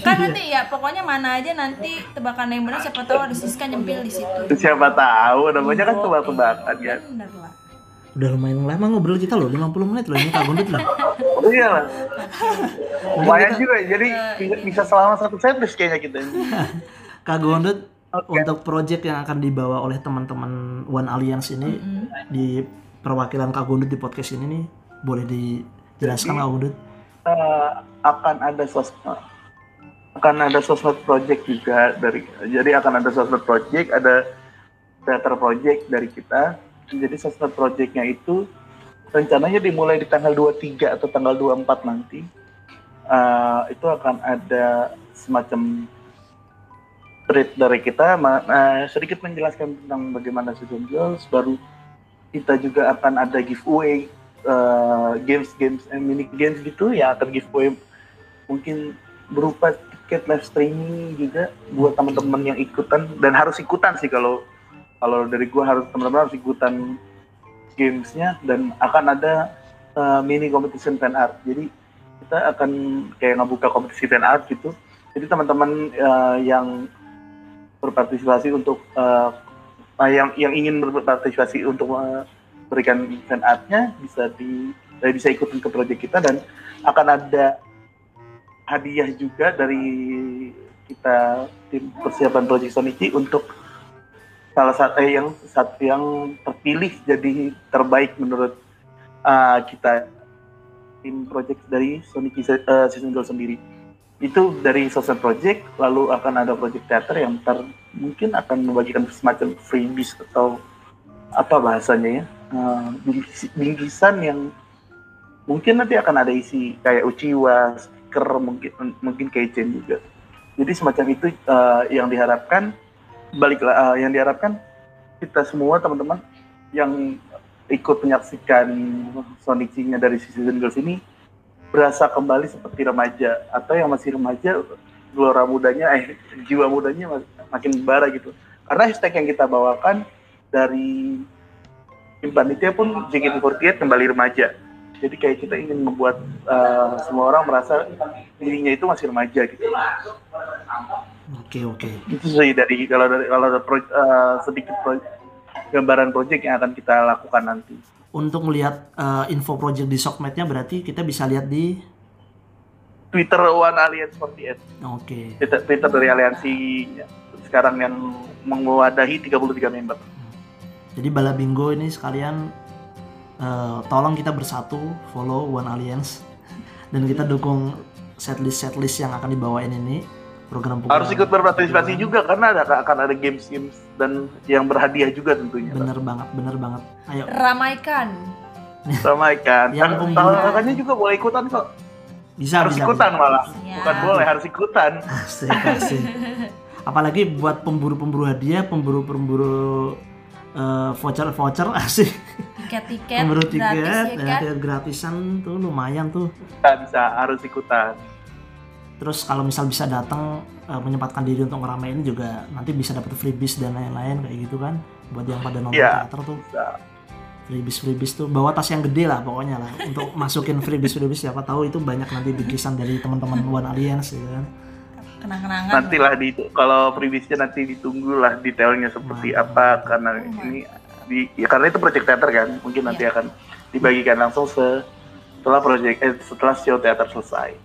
kan nanti ya pokoknya mana aja nanti tebakan yang benar siapa tahu ada Siska nyempil di situ Siapa tahu, namanya kan tebak-tebakan ya. bener lah udah lumayan lama ngobrol kita loh 50 menit loh ini Kak Gundut loh Oh iya lah. Lumayan juga, jadi bisa, bisa selama satu setlist kayaknya kita ini. (laughs) Kak Gundut Oke. untuk project yang akan dibawa oleh teman-teman One Alliance ini di perwakilan Kak Gundut di podcast ini nih boleh dijelaskan Kak Gundut Eh, akan ada sosmed akan ada sosmed project juga dari jadi akan ada sosmed project ada theater project dari kita. Jadi sosmed projectnya itu rencananya dimulai di tanggal 23 atau tanggal 24 nanti. Eh, itu akan ada semacam treat dari kita. Eh, sedikit menjelaskan tentang bagaimana season girls baru kita juga akan ada giveaway uh, games-games eh, mini games gitu ya akan giveaway mungkin berupa tiket live streaming juga buat teman-teman yang ikutan. Dan harus ikutan sih kalau kalau dari gua harus teman-teman harus ikutan gamesnya. Dan akan ada uh, mini competition fan art. Jadi kita akan kayak ngebuka kompetisi fan art gitu. Jadi teman-teman uh, yang berpartisipasi untuk uh, yang yang ingin berpartisipasi untuk uh, berikan fan artnya bisa di eh, bisa ikutin ke project kita dan akan ada hadiah juga dari kita tim persiapan project Sonichi untuk salah satu eh, yang satu yang terpilih jadi terbaik menurut uh, kita tim project dari Sonichi uh, Season Girl sendiri. Itu dari social project lalu akan ada project theater yang ntar mungkin akan membagikan semacam freebies atau apa bahasanya ya eh, bingkis- bingkisan yang mungkin nanti akan ada isi kayak uchiwa stiker mungkin mungkin keychain juga. Jadi semacam itu eh, yang diharapkan baliklah eh, yang diharapkan kita semua teman-teman yang ikut menyaksikan Sonichi-nya dari Season Girls ini berasa kembali seperti remaja. Atau yang masih remaja gelora mudanya eh jiwa mudanya mak- makin bara gitu. Karena hashtag yang kita bawakan dari tim panitia pun JKT48 kembali remaja Jadi kayak kita ingin membuat uh, semua orang merasa dirinya itu masih remaja gitu. Oke oke. Itu sih dari kalau dari kalau ada pro, uh, sedikit pro, gambaran project yang akan kita lakukan nanti. Untuk melihat uh, info project di Sokmetnya berarti kita bisa lihat di Twitter One Alliance 48. Oke. Twitter, Twitter dari aliansi sekarang yang mewadahi 33 member. Jadi bala bingo ini sekalian uh, tolong kita bersatu follow One Alliance dan kita dukung setlist setlist yang akan dibawain ini program program Harus ikut berpartisipasi juga karena ada akan ada games games dan yang berhadiah juga tentunya. Bener banget, bener banget. Ayo Ramaikan. Ramaikan. Yang Kan kakaknya juga boleh ikutan kok. bisa harus bisa. ikutan malah. Siap. Bukan boleh, harus ikutan. Asik, asik. (laughs) Apalagi buat pemburu-pemburu hadiah, pemburu-pemburu eh, voucher-voucher (laughs) asik. Tiket-tiket gratis tiket, ya ya, kan? tiket gratisan tuh lumayan tuh. Bisa, bisa harus ikutan. Terus kalau misal bisa datang eh, menyempatkan diri untuk ngeramein juga nanti bisa dapat freebies dan lain-lain kayak gitu kan. Buat yang pada nonton Iya. teater tuh Bisa. freebies freebies tuh bawa tas yang gede lah pokoknya lah untuk masukin freebies freebies siapa tahu itu banyak nanti bikisan dari teman-teman One Alliance gitu kan. Kenang-kenangan. Nantilah di kalau previewsnya nanti ditunggu lah detailnya seperti Mantap. apa karena ini di ya karena itu project teater kan mungkin nanti akan dibagikan langsung se- setelah project eh, setelah show teater selesai.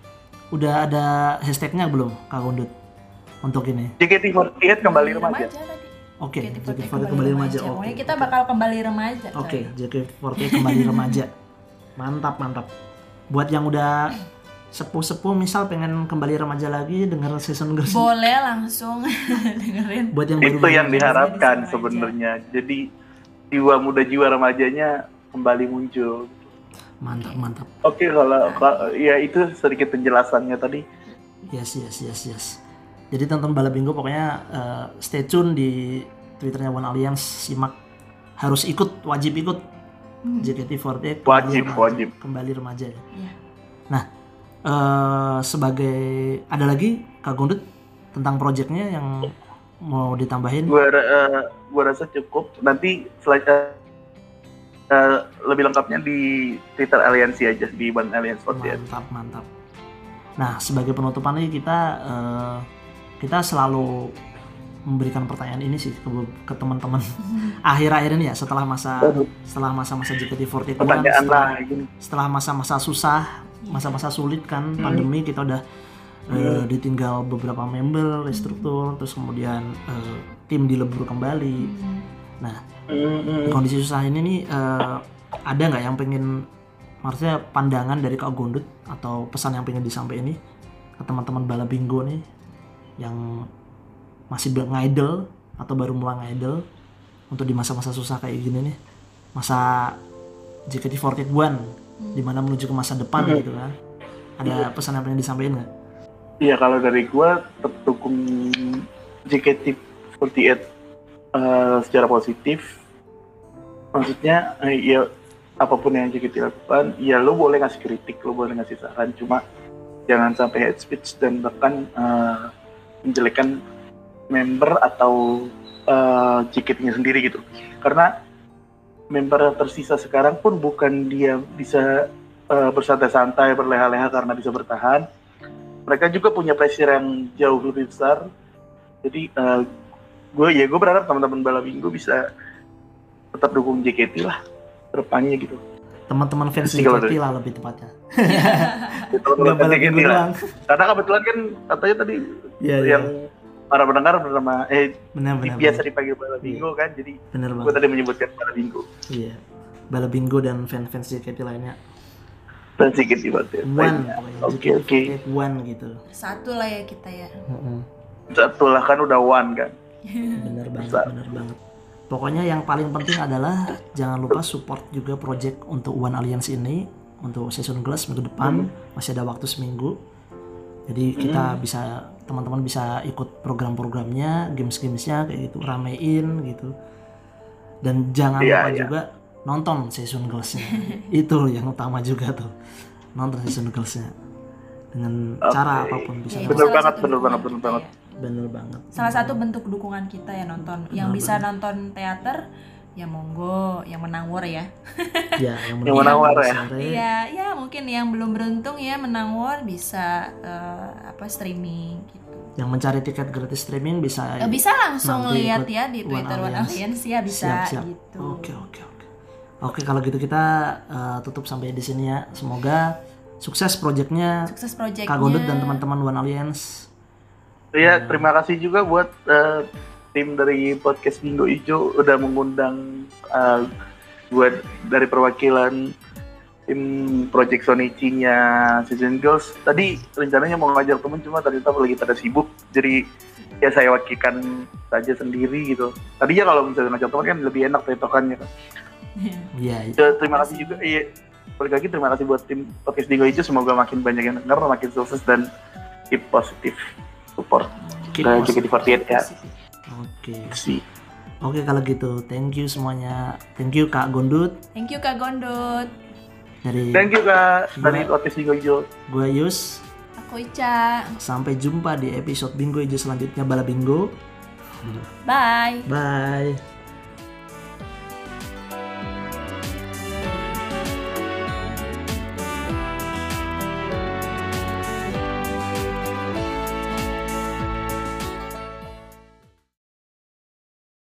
Udah ada hashtagnya belum Kak Gundut untuk ini? JKT48 kembali remaja. tadi. Oke, JKT48 JKT48 kembali remaja. Oke. Pokoknya kita bakal kembali remaja. Oke, JKT48 kembali remaja. Mantap, mantap. Buat yang udah sepuh-sepuh misal pengen kembali remaja lagi denger season girls. Boleh langsung (laughs) dengerin. Buat yang Itu baru yang diharapkan sebenarnya. Jadi jiwa muda jiwa remajanya kembali muncul. Mantap, mantap. Oke kalau kalau- ya itu sedikit penjelasannya tadi. Yes, yes, yes, yes. Jadi tonton Bala Bingo pokoknya eh, stay tune di Twitternya One Alliance, simak harus ikut, wajib ikut JKT48 kembali Wajib, remaja, wajib. kembali remaja. ya. Iya. Nah, eh, sebagai ada lagi Kak Gundut tentang proyeknya yang mau ditambahin? Gua eh, gua rasa cukup. Nanti selain eh, eh, lebih lengkapnya di Twitter Aliansi aja di One Alliance 48. Mantap, mantap. Nah, sebagai penutupan ini kita eh, kita selalu memberikan pertanyaan ini sih ke, ke teman-teman (laughs) akhir-akhir ini ya setelah masa setelah masa-masa JKT48 Pertanyaan setelah, lah ini. setelah masa-masa susah masa-masa sulit kan pandemi kita udah eh, ditinggal beberapa member restruktur terus kemudian eh, tim dilebur kembali. Nah di kondisi susah ini nih eh, ada nggak yang pengen maksudnya pandangan dari Kak Gundut atau pesan yang pengen disampaikan ini ke teman-teman bala bingo nih yang masih belum ngidol atau baru mulai ngidol untuk di masa-masa susah kayak gini nih? Masa JKT48 di mana menuju ke masa depan gitu kan ada pesan yang pengen disampaikan nggak? Iya kalau dari gua tetap dukung JKT48 eh, secara positif. Maksudnya eh, ya apa pun yang JKT lakukan, ya lo boleh ngasih kritik, lo boleh ngasih saran, cuma jangan sampai hate speech dan bahkan eh, menjelekkan member atau eh, JKT-nya sendiri gitu. Karena member yang tersisa sekarang pun bukan dia bisa eh, bersantai-santai, berleha-leha karena bisa bertahan, mereka juga punya pressure yang jauh lebih besar. Jadi gue ya gue berharap teman-teman bala bingo bisa tetap dukung JKT lah depannya gitu. teman-teman fans JKT lah lebih tepatnya (laughs) Teman-teman JKT lah. Karena kebetulan kan katanya tadi iya. yang para pendengar bernama eh benar benar biasa benar. dipanggil bala bingo kan, jadi benar gue banget tadi menyebutkan bala bingo iya bala bingo dan fans-fans JKT lainnya dan JKT banget. one lainnya. pokoknya Oke oke. One gitu Satu lah ya kita ya. Satu lah kan udah one kan. (laughs) bener banget Besar. bener banget pokoknya yang paling penting adalah jangan lupa support juga project untuk One Alliance ini untuk season glass minggu depan masih ada waktu seminggu jadi kita bisa teman-teman bisa ikut program-programnya games-gamesnya kayak gitu ramein gitu dan jangan Iya, lupa iya. juga nonton season glassnya (laughs) itu yang utama juga tuh nonton season glassnya dengan cara Oke. apa pun bisa Ya, itu Bener banget, bener dukungan banget, bener banget. ya. bener banget Salah satu bentuk dukungan kita ya nonton. Yang Benar, bisa nonton teater ya monggo yang menang war ya (laughs) ya yang Yang menawar ya. Iya, ya mungkin yang belum beruntung ya menang war bisa eh, apa streaming gitu. yang mencari tiket gratis streaming bisa Eh, bisa langsung lihat ya di Twitter One Alliance. Alliance ya bisa siap siap gitu. oke oke oke oke kalau gitu kita uh, tutup sampai di sini ya semoga sukses proyeknya Sukses projectnya. Kak Gondet dan teman-teman One Alliance Iya, terima kasih juga buat eh, tim dari podcast Bingo Ijo udah mengundang eh, buat dari perwakilan tim Project Sonichi-nya Season Girls. Tadi rencananya mau ngajak temen cuma ternyata lagi pada sibuk, jadi ya saya wakilkan saja sendiri gitu. Tadinya kalau misalnya ngajak teman kan lebih enak tektokannya kan. Iya, Ya, terima kasih juga. Iya, balik lagi terima kasih buat tim podcast Bingo Ijo. Semoga makin banyak yang denger, makin sukses dan keep positif support. keep Dan positive. JKT48 ya. Oke. sih. Oke kalau gitu, thank you semuanya. Thank you Kak Gondut Thank you Kak Gondot. dari Thank you kak dari Gua- Bingo Ijo. gue Yus. Aku Ica. Sampai jumpa di episode Bingo Ijo selanjutnya Bala Bingo. Bye. Bye.